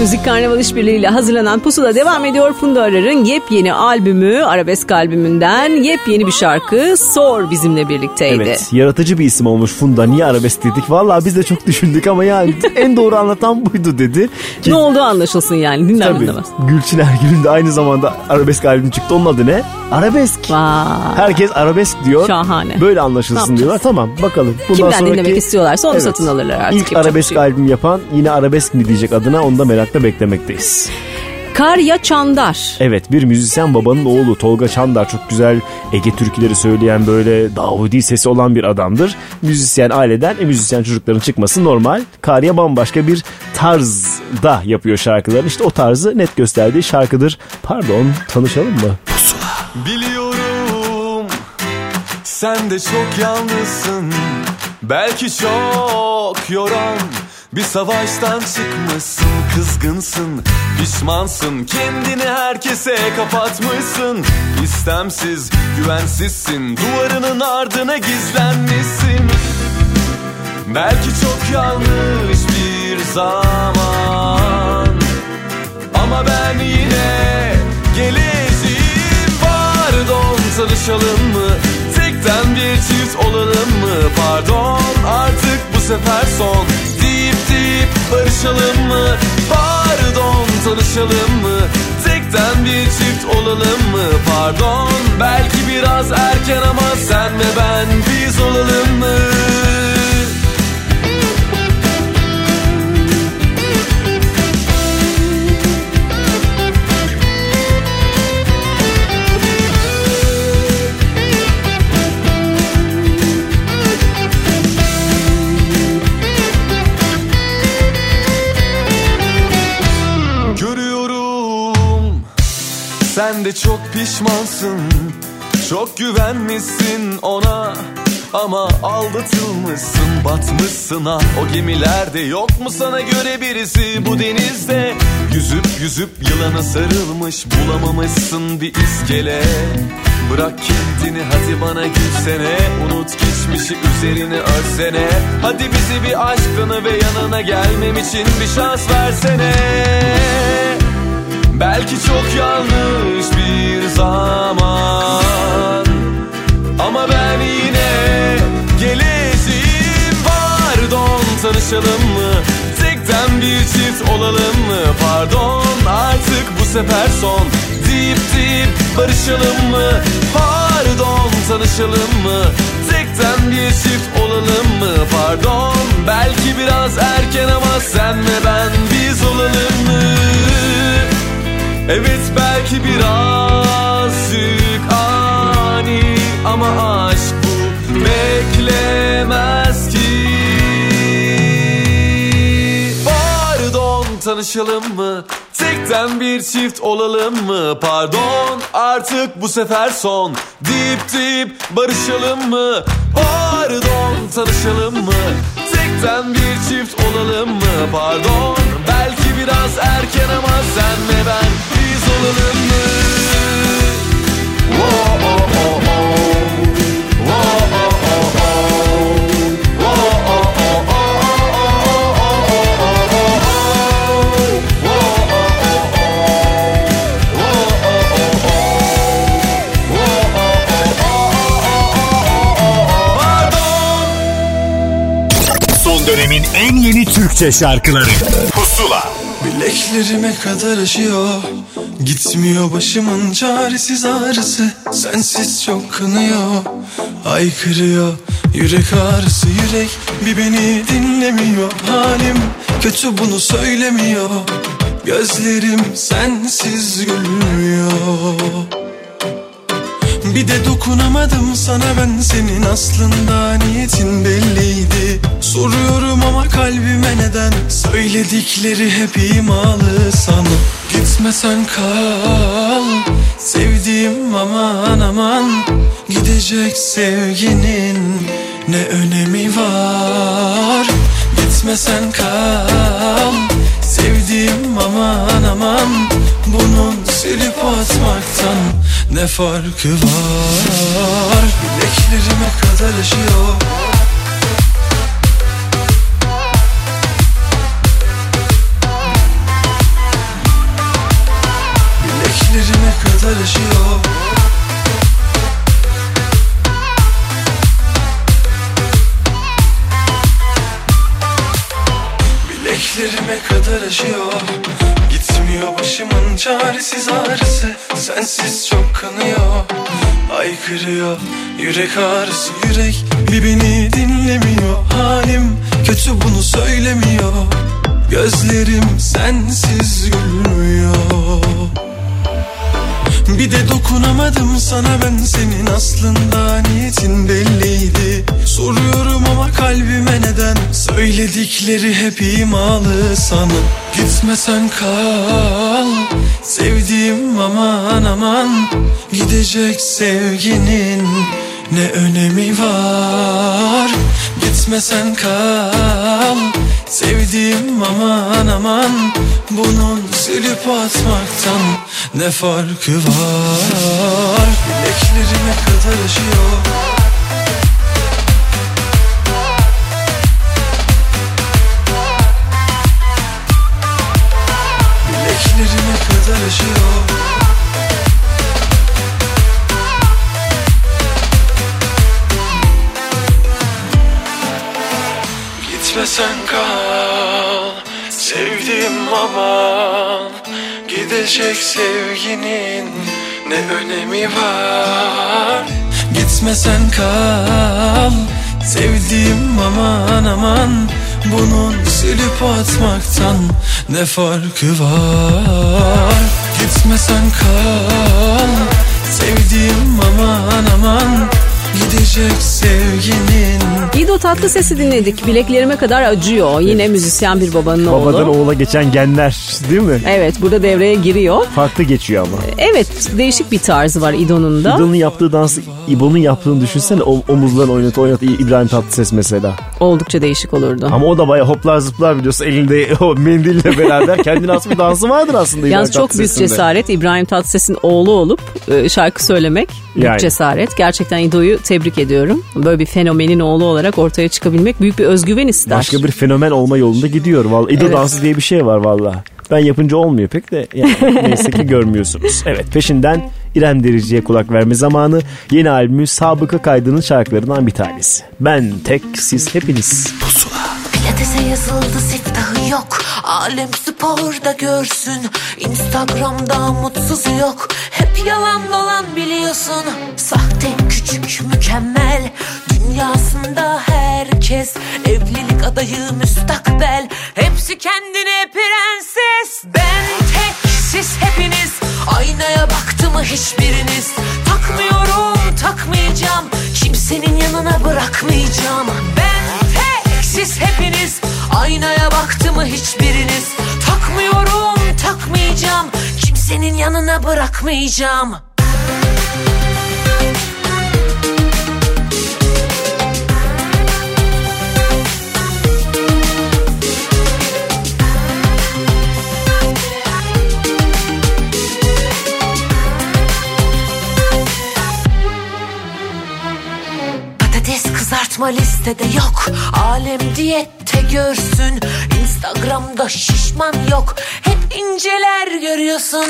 Müzik Karnaval İşbirliği ile hazırlanan Pusula devam ediyor. Funda Arar'ın yepyeni albümü, arabesk albümünden yepyeni bir şarkı Sor bizimle birlikteydi.
Evet yaratıcı bir isim olmuş Funda niye arabesk dedik Vallahi biz de çok düşündük ama yani en doğru anlatan buydu dedi. Ki,
Ne olduğu anlaşılsın yani dinler
Tabii
dinlemez.
Gülçin Ergül'ün de aynı zamanda arabesk albüm çıktı onun adı ne? Arabesk.
Vay.
Herkes arabesk diyor.
Şahane.
Böyle anlaşılsın diyorlar. Tamam bakalım. Bundan
Kimden
sonraki-
dinlemek istiyorlarsa onu satın alırlar artık.
İlk arabesk
şey
albüm yapan yine arabesk mi diyecek adına onu da merakla beklemekteyiz.
Karya Çandar.
Evet bir müzisyen babanın oğlu Tolga Çandar çok güzel Ege türküleri söyleyen böyle Davudi sesi olan bir adamdır. Müzisyen aileden e, müzisyen çocukların çıkması normal. Karya bambaşka bir tarzda yapıyor şarkılarını. İşte o tarzı net gösterdiği şarkıdır. Pardon tanışalım mı?
Biliyorum sen de çok yalnızsın Belki çok yoran bir savaştan çıkmışsın Kızgınsın, pişmansın Kendini herkese kapatmışsın. İstemsiz, güvensizsin. Duvarının ardına gizlenmişsin. Belki çok yanlış bir zaman. Ama ben yine geleceğim. Pardon tanışalım mı? Tekten bir çift olalım mı? Pardon artık bu sefer son Deyip barışalım mı? Pardon tanışalım mı? Tekten bir çift olalım mı? Pardon belki biraz erken ama sen ve ben biz olalım mı? Sen de çok pişmansın Çok güvenmişsin ona. Ama aldatılmışsın batmışsın ha. O gemilerde yok mu sana göre birisi? Bu denizde Yüzüp yüzüp yılana sarılmış bulamamışsın bir iskele. Bırak kendini hadi bana gülsene. Unut geçmişi üzerine örsene. Hadi bizi bir aşkına ve yanına gelmem için bir şans versene Belki çok yanlış bir zaman Ama ben yine geleceğim Pardon tanışalım mı? Tekten bir çift olalım mı? Pardon artık bu sefer son Deyip deyip barışalım mı? Pardon tanışalım mı? Tekten bir çift olalım mı? Pardon belki biraz erken ama sen ve ben biz olalım mı? Evet belki birazcık ani ama aşk bu beklemez ki. Pardon tanışalım mı? Tekten bir çift olalım mı? Pardon artık bu sefer son Deyip deyip barışalım mı? Pardon tanışalım mı? Tekten bir çift olalım mı? Pardon belki biraz erken ama sen ve ben olalım
dönemin en yeni Türkçe şarkıları. Pusula.
Bileklerime kadar aşıyor Gitmiyor başımın çaresiz ağrısı Sensiz çok kınıyor Aykırıyor Yürek ağrısı yürek Bir beni dinlemiyor. Halim kötü bunu söylemiyor. Gözlerim sensiz gülmüyor bir de dokunamadım sana ben senin aslında niyetin belliydi. Soruyorum ama kalbime neden söyledikleri hep imalı sana. Gitmesen kal sevdiğim aman aman. Gidecek sevginin ne önemi var? Gitmesen kal sevdiğim aman aman. Bunun silip atmaktan ne farkı var? Bileklerime kadar aşıyor Bileklerime kadar aşıyor Bileklerime kadar aşıyor çaresiz ağrısı Sensiz çok kanıyor. Aykırıyor yürek ağrısı yürek Bir beni dinlemiyor. Halim kötü bunu söylemiyor. Gözlerim sensiz gülmüyor bir de dokunamadım sana ben senin aslında niyetin belliydi. Soruyorum ama kalbime neden? Söyledikleri hep imalı sana Gitmesen kal sevdiğim aman aman. Gidecek sevginin ne önemi var? Gitmesen kal sevdiğim aman aman. Bunun silip atmaktan ne farkı var? Bileklerime kadar aşıyor Gitmesen kal. Sevdim aman Gidecek sevginin ne önemi var? Gitmesen kal. Sevdiğim aman aman Bunun silip atmaktan ne farkı var? Gitmesen kal. Sevdiğim aman aman Gidecek sevginin
İdo tatlı sesi dinledik. Bileklerime kadar acıyor. Yine müzisyen bir babanın oğlu.
Babadan oğula geçen genler değil mi?
Evet burada devreye giriyor.
Farklı geçiyor ama.
Evet değişik bir tarzı var İdo'nun da.
İdo'nun yaptığı dansı İbo'nun yaptığını düşünsene o, omuzlarını oynat oynat İbrahim Tatlıses mesela.
Oldukça değişik olurdu.
Ama o da baya hoplar zıplar biliyorsun elinde o mendille beraber kendine has bir dansı vardır aslında İbrahim
Yalnız çok büyük cesaret İbrahim Tatlıses'in oğlu olup e, şarkı söylemek büyük
Yani.
cesaret. Gerçekten İdo'yu tebrik ediyorum. Böyle bir fenomenin oğlu olarak ortaya çıkabilmek büyük bir özgüven ister.
Başka bir fenomen olma yolunda gidiyor. Vallahi İdo
Evet.
dansı diye bir şey var valla. Ben yapınca olmuyor pek de yani neyse ki görmüyorsunuz. Evet peşinden İrem Derici'ye kulak verme zamanı. Yeni albümü Sabıka Kaydı'nın şarkılarından bir tanesi. Ben tek siz hepiniz. Pusula.
Pilatese yazıldı siftahı yok Alem sporda görsün Instagram'da mutsuz yok Hep yalan dolan biliyorsun. Sahte küçük mükemmel. Dünyasında herkes Evlilik adayı müstakbel. Hepsi kendine prenses. Ben tek siz hepiniz. Aynaya baktı mı hiçbiriniz? Takmıyorum takmayacağım. Kimsenin yanına bırakmayacağım. Ben tek siz hepiniz. Aynaya baktı mı hiçbiriniz? Takmıyorum takmayacağım Kimsenin yanına bırakmayacağım. Patates kızartma listede yok. Alem diyette görsün. Instagram'da şişman yok. Hep inceler görüyorsun.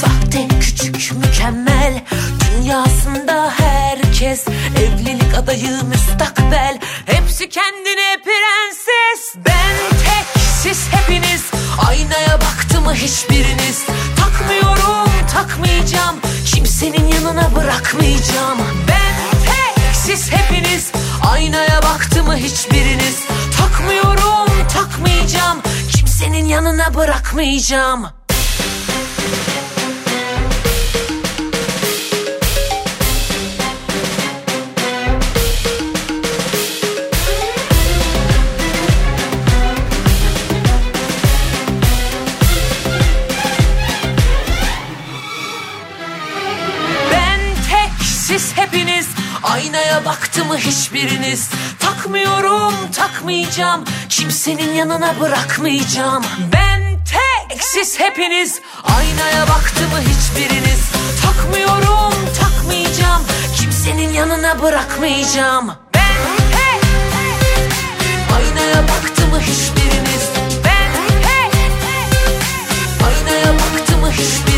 Sahte küçük mükemmel. Dünyasında herkes evlilik adayı müstakbel. Hepsi kendine prenses. Ben tek siz hepiniz. Aynaya baktı mı hiçbiriniz? Takmıyorum takmayacağım. Kimsenin yanına bırakmayacağım. Ben tek siz hepiniz. Aynaya baktı mı hiçbiriniz Takmıyorum takmayacağım. Kimsenin yanına bırakmayacağım. Ben siz hepiniz Aynaya baktı mı hiçbiriniz? Takmıyorum takmayacağım. Kimsenin yanına bırakmayacağım. Ben tek siz hepiniz. Aynaya baktı mı hiçbiriniz? Takmıyorum takmayacağım. Kimsenin yanına bırakmayacağım. Ben tek Aynaya baktı mı hiçbiriniz? Ben tek Aynaya baktı mı hiçbiriniz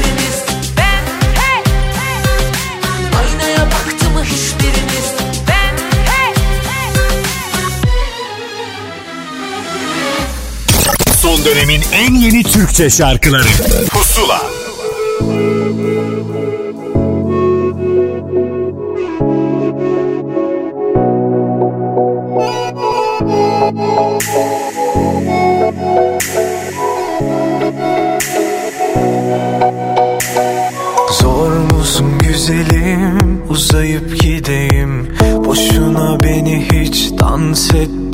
Son dönemin en yeni Türkçe şarkıları. Pusula.
Zor musun güzelim? Uzayıp gideyim. Boşuna beni hiç dans ettirme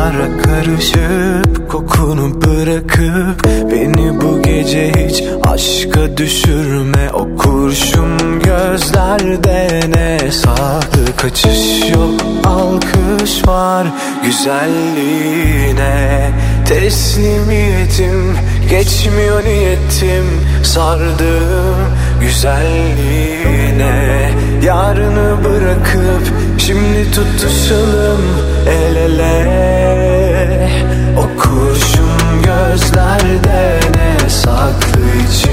Kayıplara karışıp kokunu bırakıp Beni bu gece hiç aşka düşürme. O kurşun gözlerde ne saklı kaçış yok Alkış var güzelliğine. Teslimiyetim geçmiyor niyetim Sardım güzelliğine. Yarını bırakıp şimdi tutuşalım el ele. O kurşun gözlerde ne saklı içimde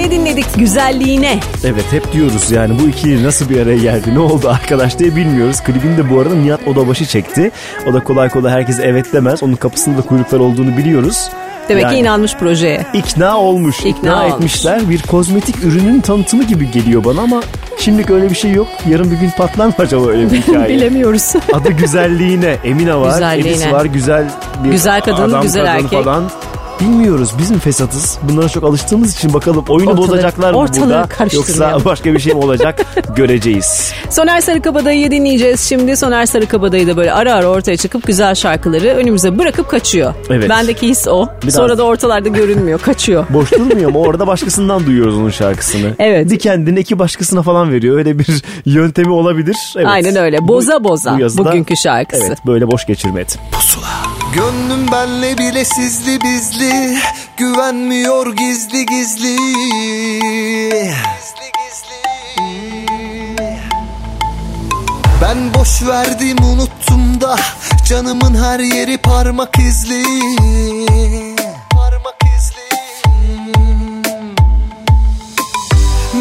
Emine'yi dinledik güzelliğine.
Evet hep diyoruz yani bu ikili nasıl bir araya geldi ne oldu arkadaş diye bilmiyoruz. Klibini de bu arada Nihat Odabaşı çekti. O da kolay kolay herkes evet demez. Onun kapısında kuyruklar olduğunu biliyoruz.
Demek
Yani
ki inanmış projeye.
ikna olmuş. ikna,
olmuş.
etmişler. Bir kozmetik ürünün tanıtımı gibi geliyor bana ama şimdilik öyle bir şey yok. Yarın bir gün patlar mı acaba öyle bir hikaye?
Bilemiyoruz.
Adı güzelliğine. Emine var.
Güzelliğine.
Edis var. Güzel bir
Güzel kadın,
adam,
güzel
kadın
erkek.
falan. Bilmiyoruz. Biz mi fesatız? Bunlara çok alıştığımız için bakalım oyunu
Ortalığı-
bozacaklar mı
ortalığı
burada? Yoksa başka bir şey mi olacak? Göreceğiz.
Soner Sarıkabadayı'yı dinleyeceğiz şimdi. Soner Sarıkabadayı da böyle ara ara ortaya çıkıp güzel şarkıları önümüze bırakıp kaçıyor.
Evet.
Bendeki his o.
Biraz-
Sonra da ortalarda görünmüyor. Kaçıyor.
Boş durmuyor mu? Orada başkasından duyuyoruz onun şarkısını.
Evet.
Bir kendine iki başkasına falan veriyor. Öyle bir yöntemi olabilir. Evet.
Aynen öyle. Boza boza
yazıda-
bugünkü şarkısı.
Evet böyle boş geçirmedi.
Gönlüm benle bile sizli bizli Güvenmiyor gizli gizli. Ben boş verdim unuttum da
Canımın her yeri parmak izli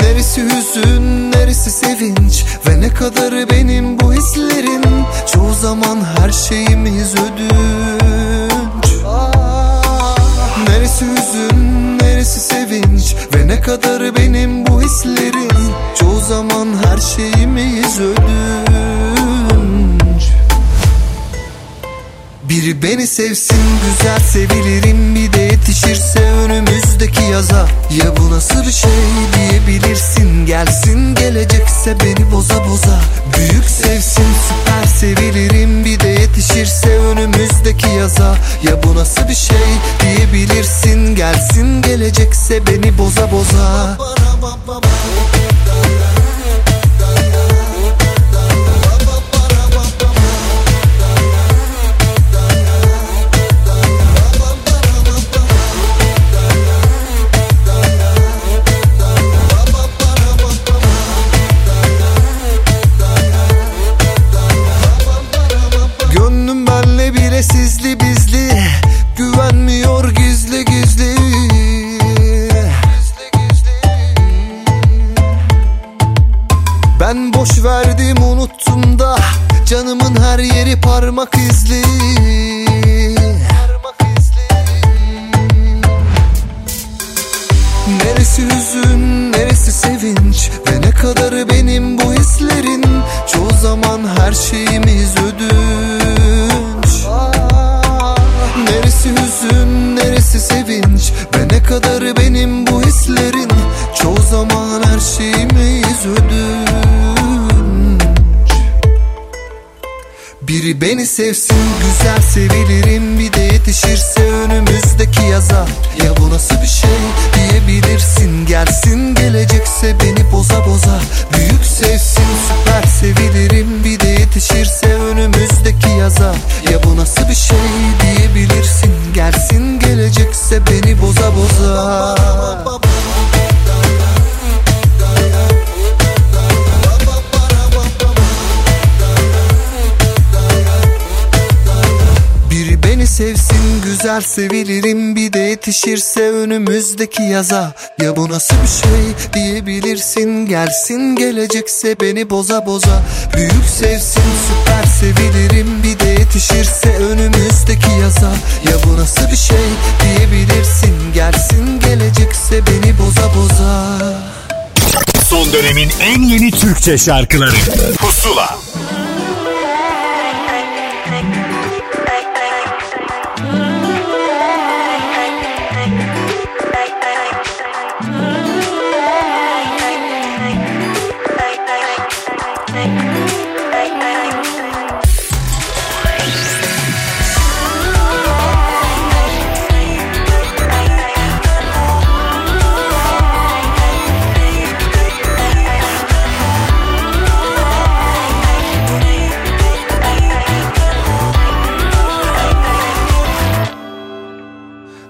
Neresi hüzün, neresi sevinç? Ve ne kadarı benim bu hislerin Çoğu zaman her şeyimiz ödünç. Neresi hüzün, neresi sevinç? Ve ne kadarı benim bu hislerin Çoğu zaman her şeyimiz ödünç Biri beni sevsin güzel sevilirim Bir de yetişirse önümüzdeki yaza. Ya bu nasıl bir şey diyebilirsin? Gelsin gelecekse beni boza boza. Büyük sevsin süper sevilirim Bir de yetişirse önümüzdeki yaza. Ya bu nasıl bir şey diyebilirsin? Gelsin gelecekse beni boza boza boş verdim unuttum da Canımın her yeri parmak izli. Neresi hüzün, neresi sevinç Ve ne kadarı benim bu hislerin? Çoğu zaman her şeyimiz ödünç. Neresi hüzün, neresi sevinç Ve ne kadarı benim bu hislerin? Çoğu zaman her şeyimiz ödünç Biri beni sevsin güzel sevilirim Bir de yetişirse önümüzdeki yaza. Ya bu nasıl bir şey diyebilirsin? Gelsin gelecekse beni boza boza. Büyük sevsin süper sevilirim Bir de yetişirse önümüzdeki yaza. Ya bu nasıl bir şey diyebilirsin? Gelsin gelecekse beni boza boza güzel sevilirim Bir de yetişirse önümüzdeki yaza. Ya bu nasıl bir şey diyebilirsin? Gelsin gelecekse beni boza boza. Büyük sevsin süper sevilirim Bir de yetişirse önümüzdeki yaza. Ya bu nasıl bir şey diyebilirsin? Gelsin gelecekse beni boza boza.
Son dönemin en yeni Türkçe şarkıları. Pusula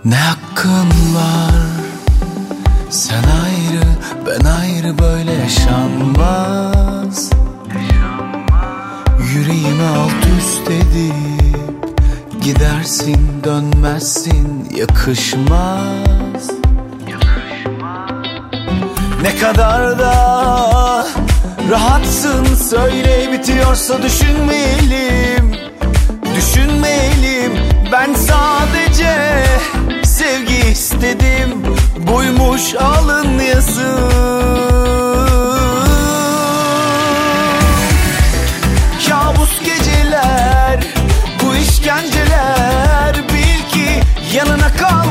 Ne hakkın var? Sen ayrı ben ayrı böyle yaşanmaz. Yüreğimi alt üst edip Gidersin dönmezsin yakışmaz. Ne kadar da rahatsın söyle bitiyorsa düşünmeyelim. Düşünmeyelim ben sadece sevgi istedim Buymuş alın yazı Kabus geceler bu işkenceler Bil ki yanına kalmaz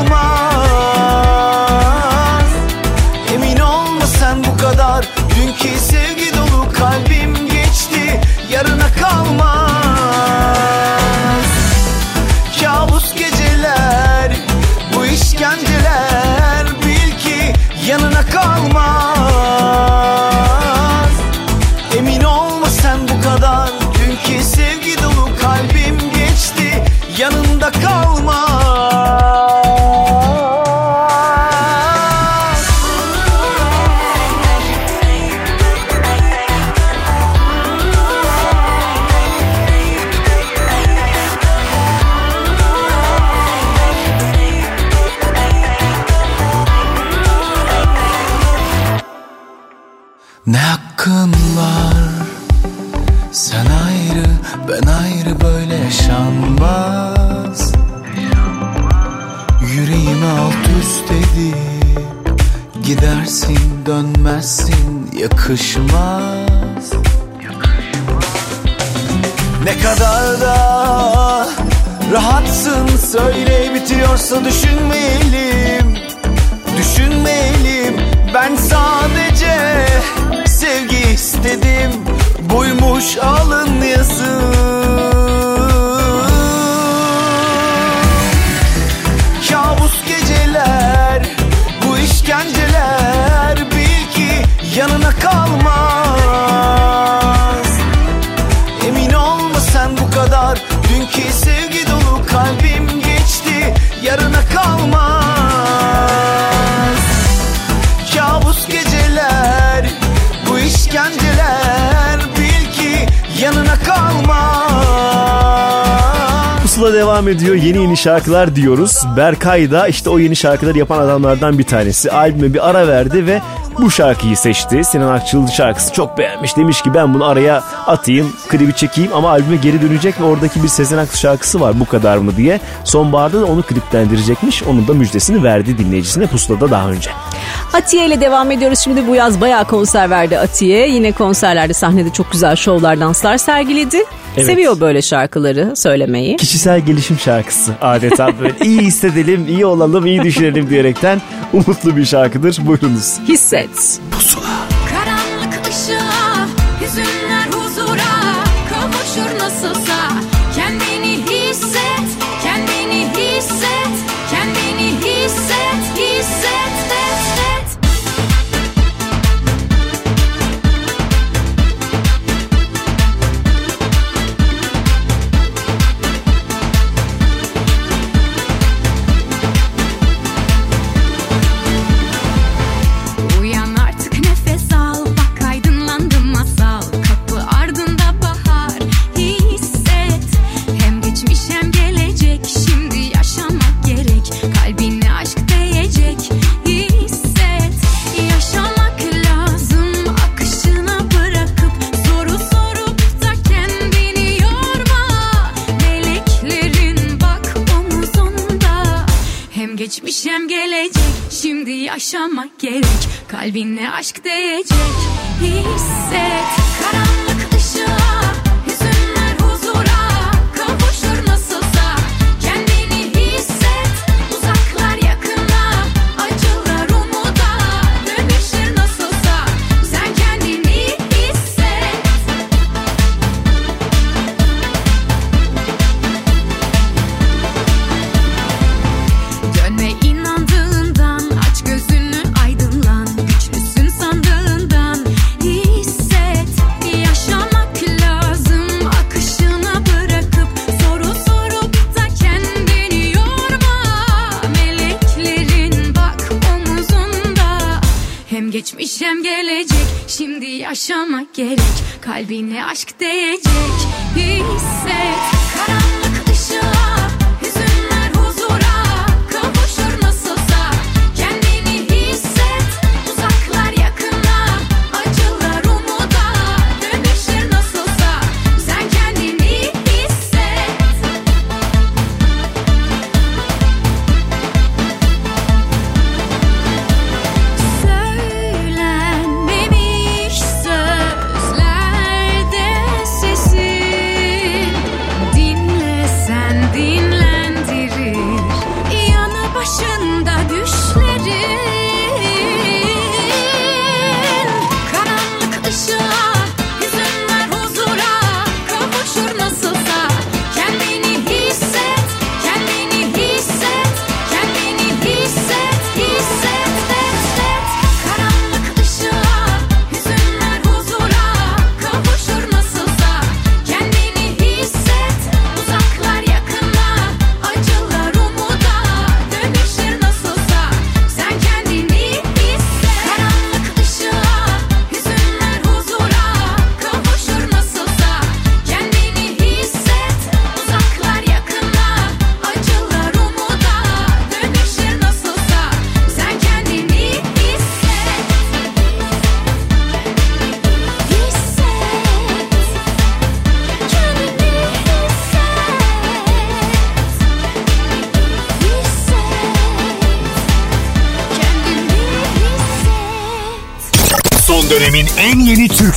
yakışmaz. Ne kadar da rahatsın söyle bitiyorsa düşünmeyelim Düşünmeyelim ben sadece sevgi istedim. Buymuş alın yazı Kabus geceler bu işkenceler. Bil ki yanına
devam ediyor. Yeni yeni şarkılar diyoruz. Berkay da işte o yeni şarkıları yapan adamlardan bir tanesi. Albüme bir ara verdi ve bu şarkıyı seçti. Sinan Akçıl şarkısı çok beğenmiş. Demiş ki ben bunu araya atayım, klibi çekeyim ama albüme geri dönecek ve oradaki bir Sezen Aksu şarkısı var bu kadar mı diye. Sonbaharda da onu kliplendirecekmiş. Onun da müjdesini verdi dinleyicisine Pusula'da daha önce.
Atiye ile devam ediyoruz. Şimdi bu yaz bayağı konser verdi Atiye. Yine konserlerde sahnede çok güzel şovlar, danslar sergiledi.
Evet.
Seviyor böyle şarkıları söylemeyi.
Kişisel gelişim şarkısı adeta böyle iyi hissedelim, iyi olalım, iyi düşünelim diyerekten umutlu bir şarkıdır. Buyurunuz.
Hisset.
Karanlık yaşamak gerek. Kalbine aşk değecek. Hisset Karanlık yaşamak gerek Kalbine aşk değecek. Hisset Karanlık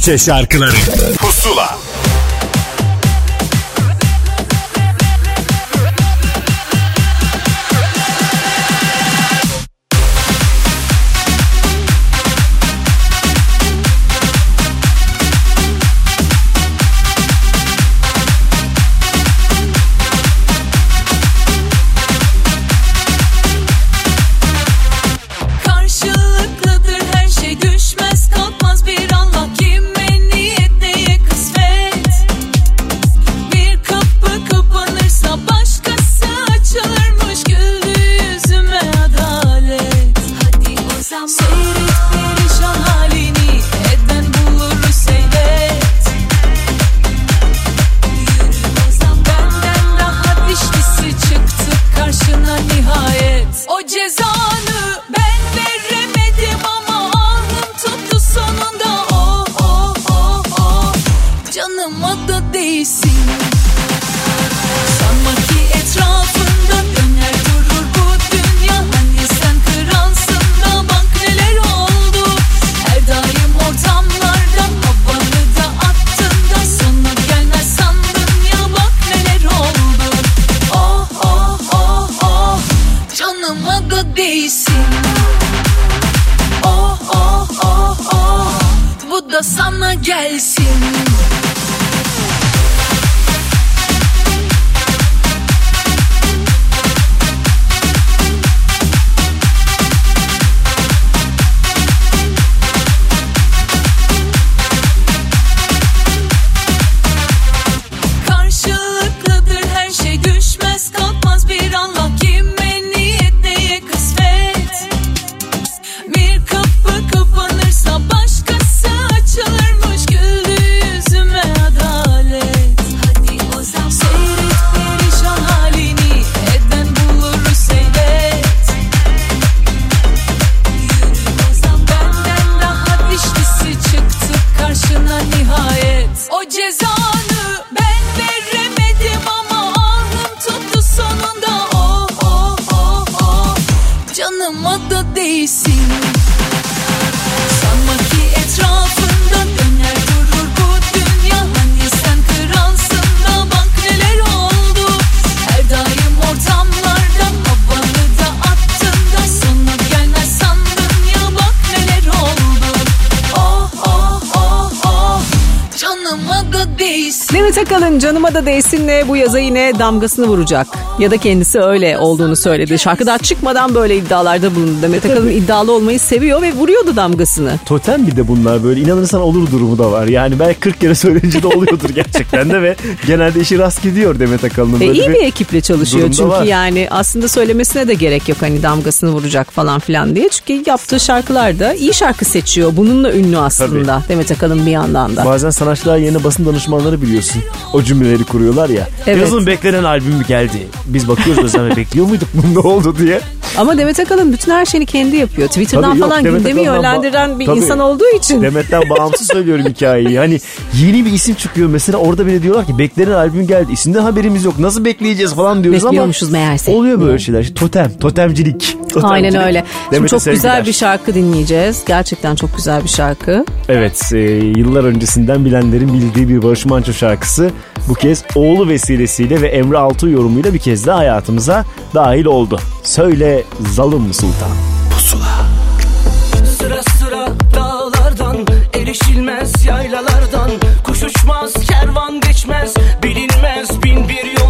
Türkçe şarkıları
Canıma da değsin Sanma ki etrafında döner durur bu dünya. Hani sen kralsın da bak neler oldu. Her daim ortamlarda havanı da attın da Sonu gelmez sandın ya bak neler oldu. Oh oh oh oh. Canıma da değsin
Demet Akalın canıma da değsinle bu yaza yine damgasını vuracak. Ya da kendisi öyle olduğunu söyledi. Şarkı daha çıkmadan böyle iddialarda bulundu. Demet Akalın iddialı olmayı seviyor ve vuruyordu damgasını.
Totem bir de bunlar böyle inanırsan olur durumu da var. Yani belki 40 kere söyleyince de oluyordur gerçekten de ve genelde işi rast gidiyor Demet Akalın'ın.
E,
Böyle
iyi bir ekiple çalışıyor çünkü
var.
yani aslında söylemesine de gerek yok hani damgasını vuracak falan filan diye. Çünkü yaptığı şarkılarda iyi şarkı seçiyor. Bununla ünlü aslında Demet Akalın bir yandan da.
Bazen sanatçılar yerine basın danışmanları biliyorsun. O cümleleri kuruyorlar ya.
Evet.
Yazın beklenen albüm geldi. Biz bakıyoruz Özlem bekliyor muyduk bunun ne oldu diye.
Ama Demet Akalın bütün her şeyini kendi yapıyor. Twitter'dan
Tabii yok,
falan
Demet
gündemi
Akalın'dan
yönlendiren bir
Tabii.
insan olduğu için.
Demet'ten bağımsız söylüyorum hikayeyi. Hani yeni bir isim çıkıyor mesela orada bile diyorlar ki beklenen albüm geldi. İsimden haberimiz yok. Nasıl bekleyeceğiz falan diyoruz ama.
Meğerse.
Oluyor böyle şeyler. İşte Totem, totemcilik.
Aynen
Totemcilik.
öyle. Şimdi
Demet'e
çok güzel
sevgiler.
bir şarkı dinleyeceğiz. Gerçekten çok güzel bir şarkı.
Evet, e, yıllar öncesinden bilenlerin bildiği bir Barış Manço şarkısı bu kez oğlu vesilesiyle ve Emre Altuğ yorumuyla bir kez daha hayatımıza dahil oldu. Söyle Zalım Sultan.
Sıra sıra dağlardan Erişilmez yaylalardan Kuş uçmaz kervan geçmez Bilinmez bin bir yoldan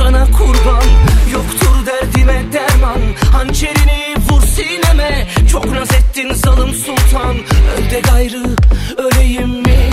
sana kurban. Yoktur derdime derman. Hançerini vur sineme. Çok naz ettin zalim sultan. Önde gayrı öleyim mi?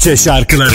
Türkçe şarkıları.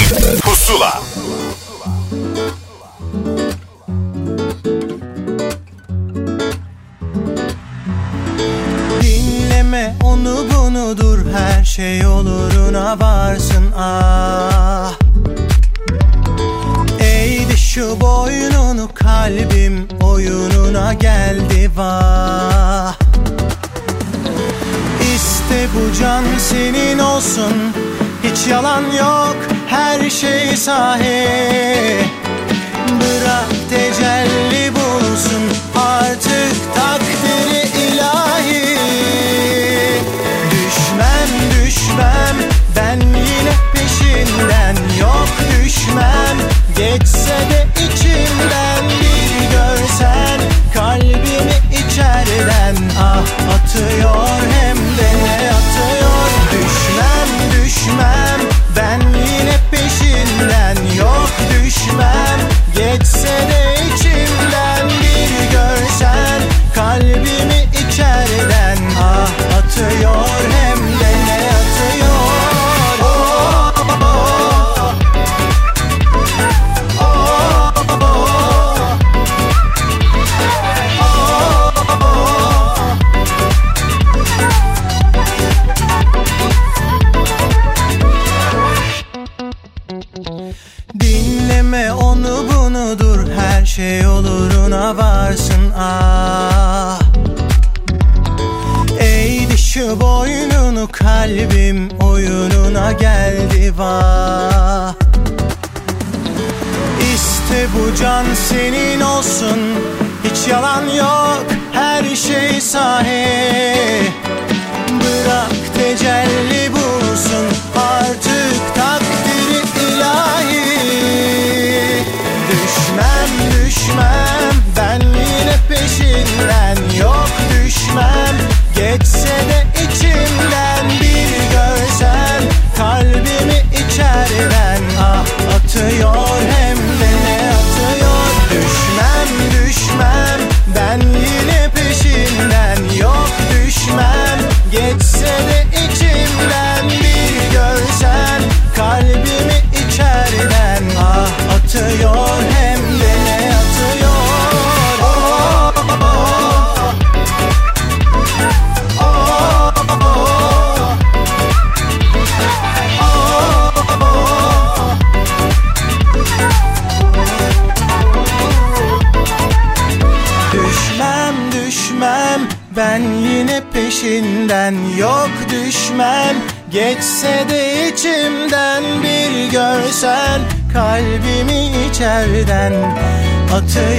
I'll
take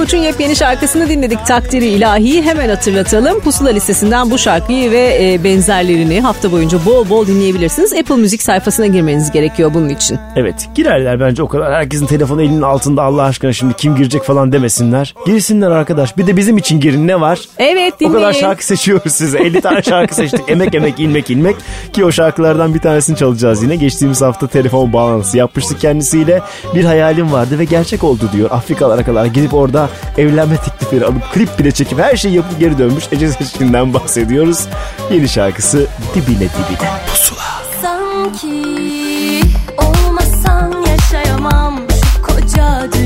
Koç'un yepyeni şarkısını dinledik. Takdiri ilahi hemen hatırlatalım. Pusula listesinden bu şarkıyı ve e, benzerlerini hafta boyunca bol bol dinleyebilirsiniz. Apple Müzik sayfasına girmeniz gerekiyor bunun için.
Evet girerler bence o kadar. Herkesin telefonu elinin altında Allah aşkına şimdi kim girecek falan demesinler. Girsinler arkadaş. Bir de bizim için girin ne var?
Evet dinleyin.
O kadar şarkı seçiyoruz size. 50 tane şarkı seçtik. Emek emek ilmek ilmek. Ki o şarkılardan bir tanesini çalacağız yine. Geçtiğimiz hafta telefon bağlantısı yapmıştık kendisiyle. Bir hayalim vardı ve gerçek oldu diyor. Afrikalara kadar gidip orada evlenme teklifleri alıp klip bile çekip her şeyi yapıp geri dönmüş Ece Seçkin'den bahsediyoruz. Yeni şarkısı Dibine Dibine. Pusula.
Sanki olmasan yaşayamam şu koca
dünya.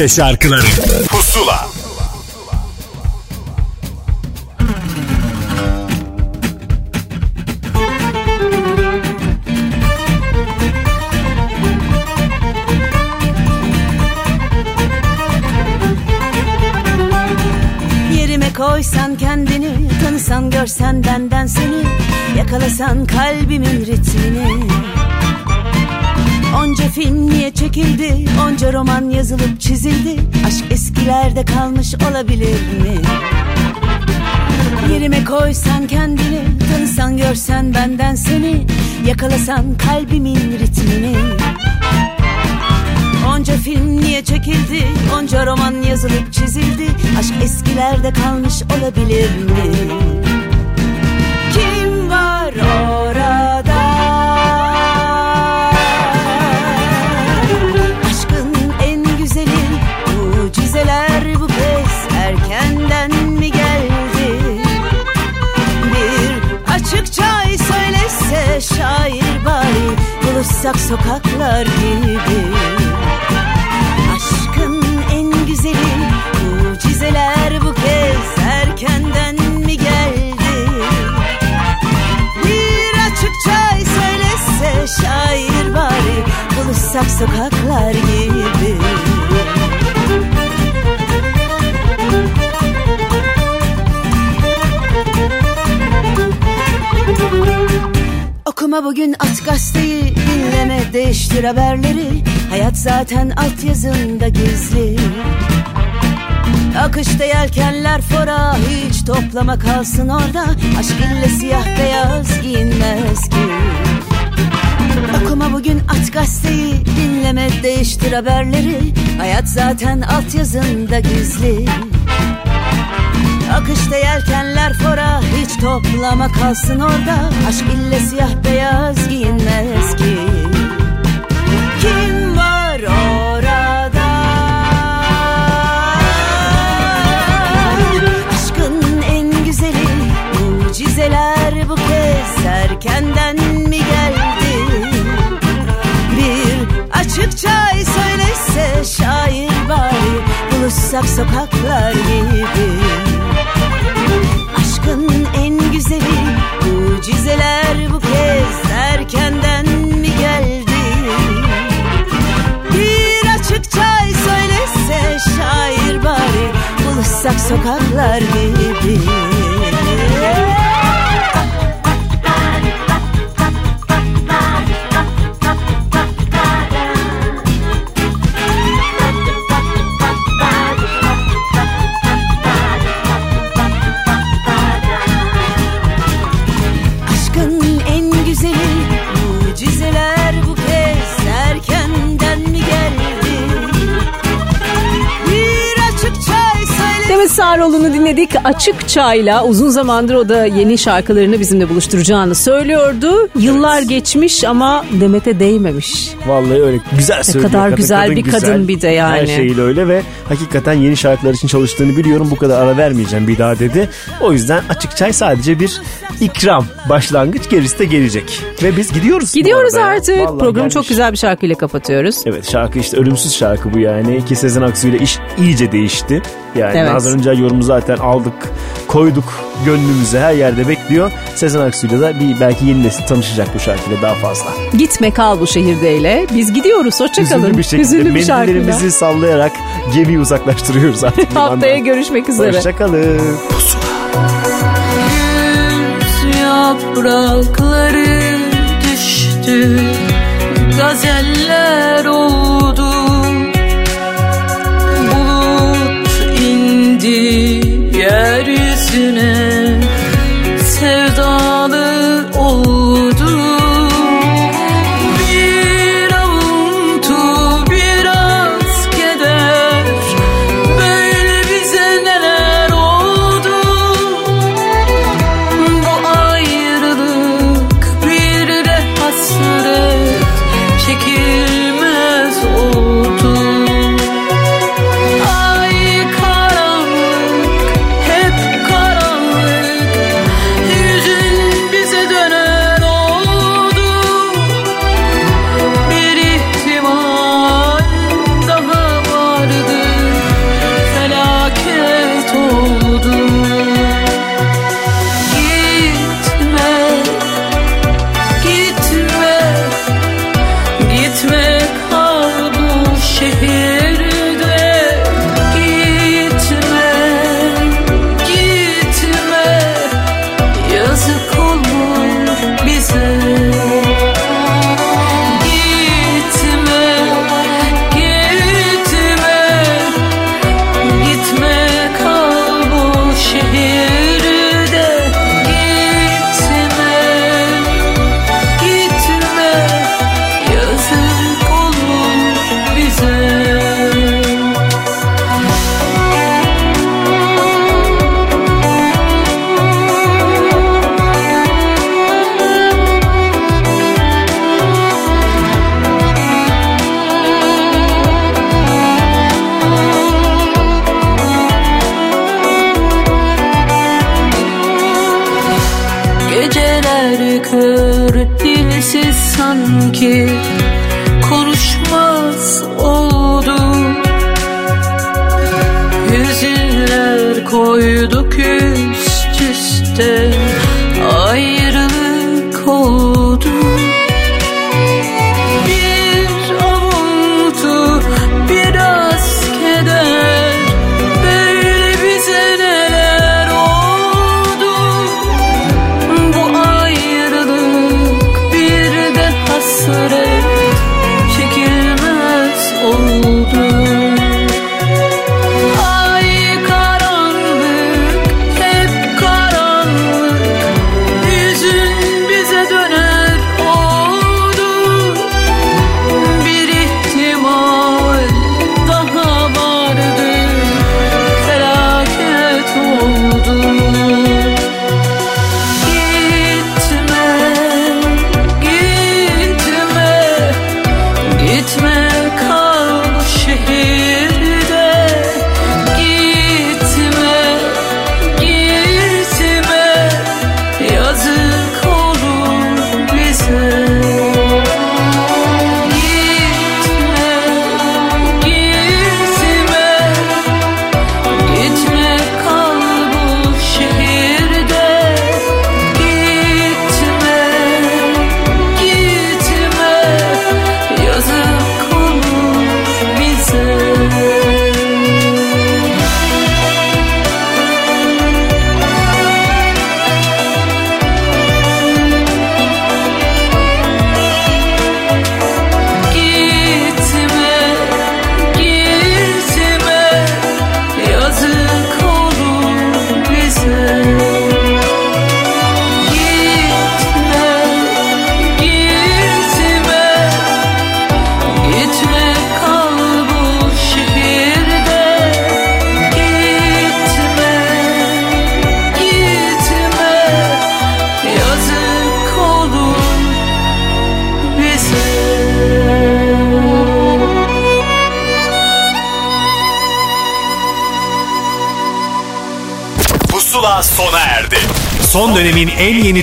Türkçe şarkıları.
arkadaş olabilir mi? Yerime koysan kendini Tanısan görsen benden seni Yakalasan kalbimin ritmini Onca film niye çekildi Onca roman yazılıp çizildi Aşk eskilerde kalmış olabilir mi? Aksak sokaklar gibi. Aşkın en güzeli Mucizeler bu kez Erkenden mi geldi? Bir açıkça söylese şair bari Buluşsak sokaklar gibi. Okuma bugün at gazeteyi dinleme değiştir haberleri. Hayat zaten altyazında gizli. Akışta yelkenler fora hiç toplama kalsın orada. Aşk ille siyah beyaz giyinmez ki. Okuma bugün at gazeteyi dinleme değiştir haberleri. Hayat zaten altyazında gizli Akışta yelkenler fora hiç toplama kalsın orada. Aşk ille siyah beyaz giyinmez ki. Kim var orada? Aşkın en güzeli mucizeler bu kez erkenden mi geldi? Bir açık çay söylese şair bari buluşsak sokaklar gibi Aşkın en güzeli mucizeler bu kez erkenden mi geldi? Bir açık çay söylese şair bari buluşsak sokaklar gibi.
Sağroğlu'nu dinledik. Açık Çay'la uzun zamandır o da yeni şarkılarını bizimle buluşturacağını söylüyordu. Yıllar geçmiş ama Demet'e değmemiş.
Vallahi öyle güzel söylüyor.
kadar güzel bir kadın bir de yani.
Her şeyiyle öyle ve hakikaten yeni şarkılar için çalıştığını biliyorum. Bu kadar ara vermeyeceğim bir daha dedi. O yüzden açık çay sadece bir ikram. Başlangıç gerisi de gelecek. Ve biz gidiyoruz.
Gidiyoruz artık.
Vallahi
Programı
gelmiş.
çok güzel bir şarkıyla kapatıyoruz.
Evet şarkı işte ölümsüz şarkı bu yani. Ki Sezen Aksu ile iş iyice değişti. Yani
Evet.
Nazan Öncel yorumu zaten aldık, koyduk gönlümüze her yerde bekliyor. Sezen Aksu'yla da bir belki yeni nesil tanışacak bu şarkıyla daha fazla.
Gitme kal bu şehirdeyle. Biz gidiyoruz. Hoşçakalın.
Hüzünlü bir şekilde
Hüzünlü bir şarkıyla.
mendillerimizi sallayarak gemiyi uzaklaştırıyoruz artık.
Haftaya görüşmek üzere.
Hoşçakalın.
Güz yaprakları düştü Gazeller oldu yeryüzüne
Yeah.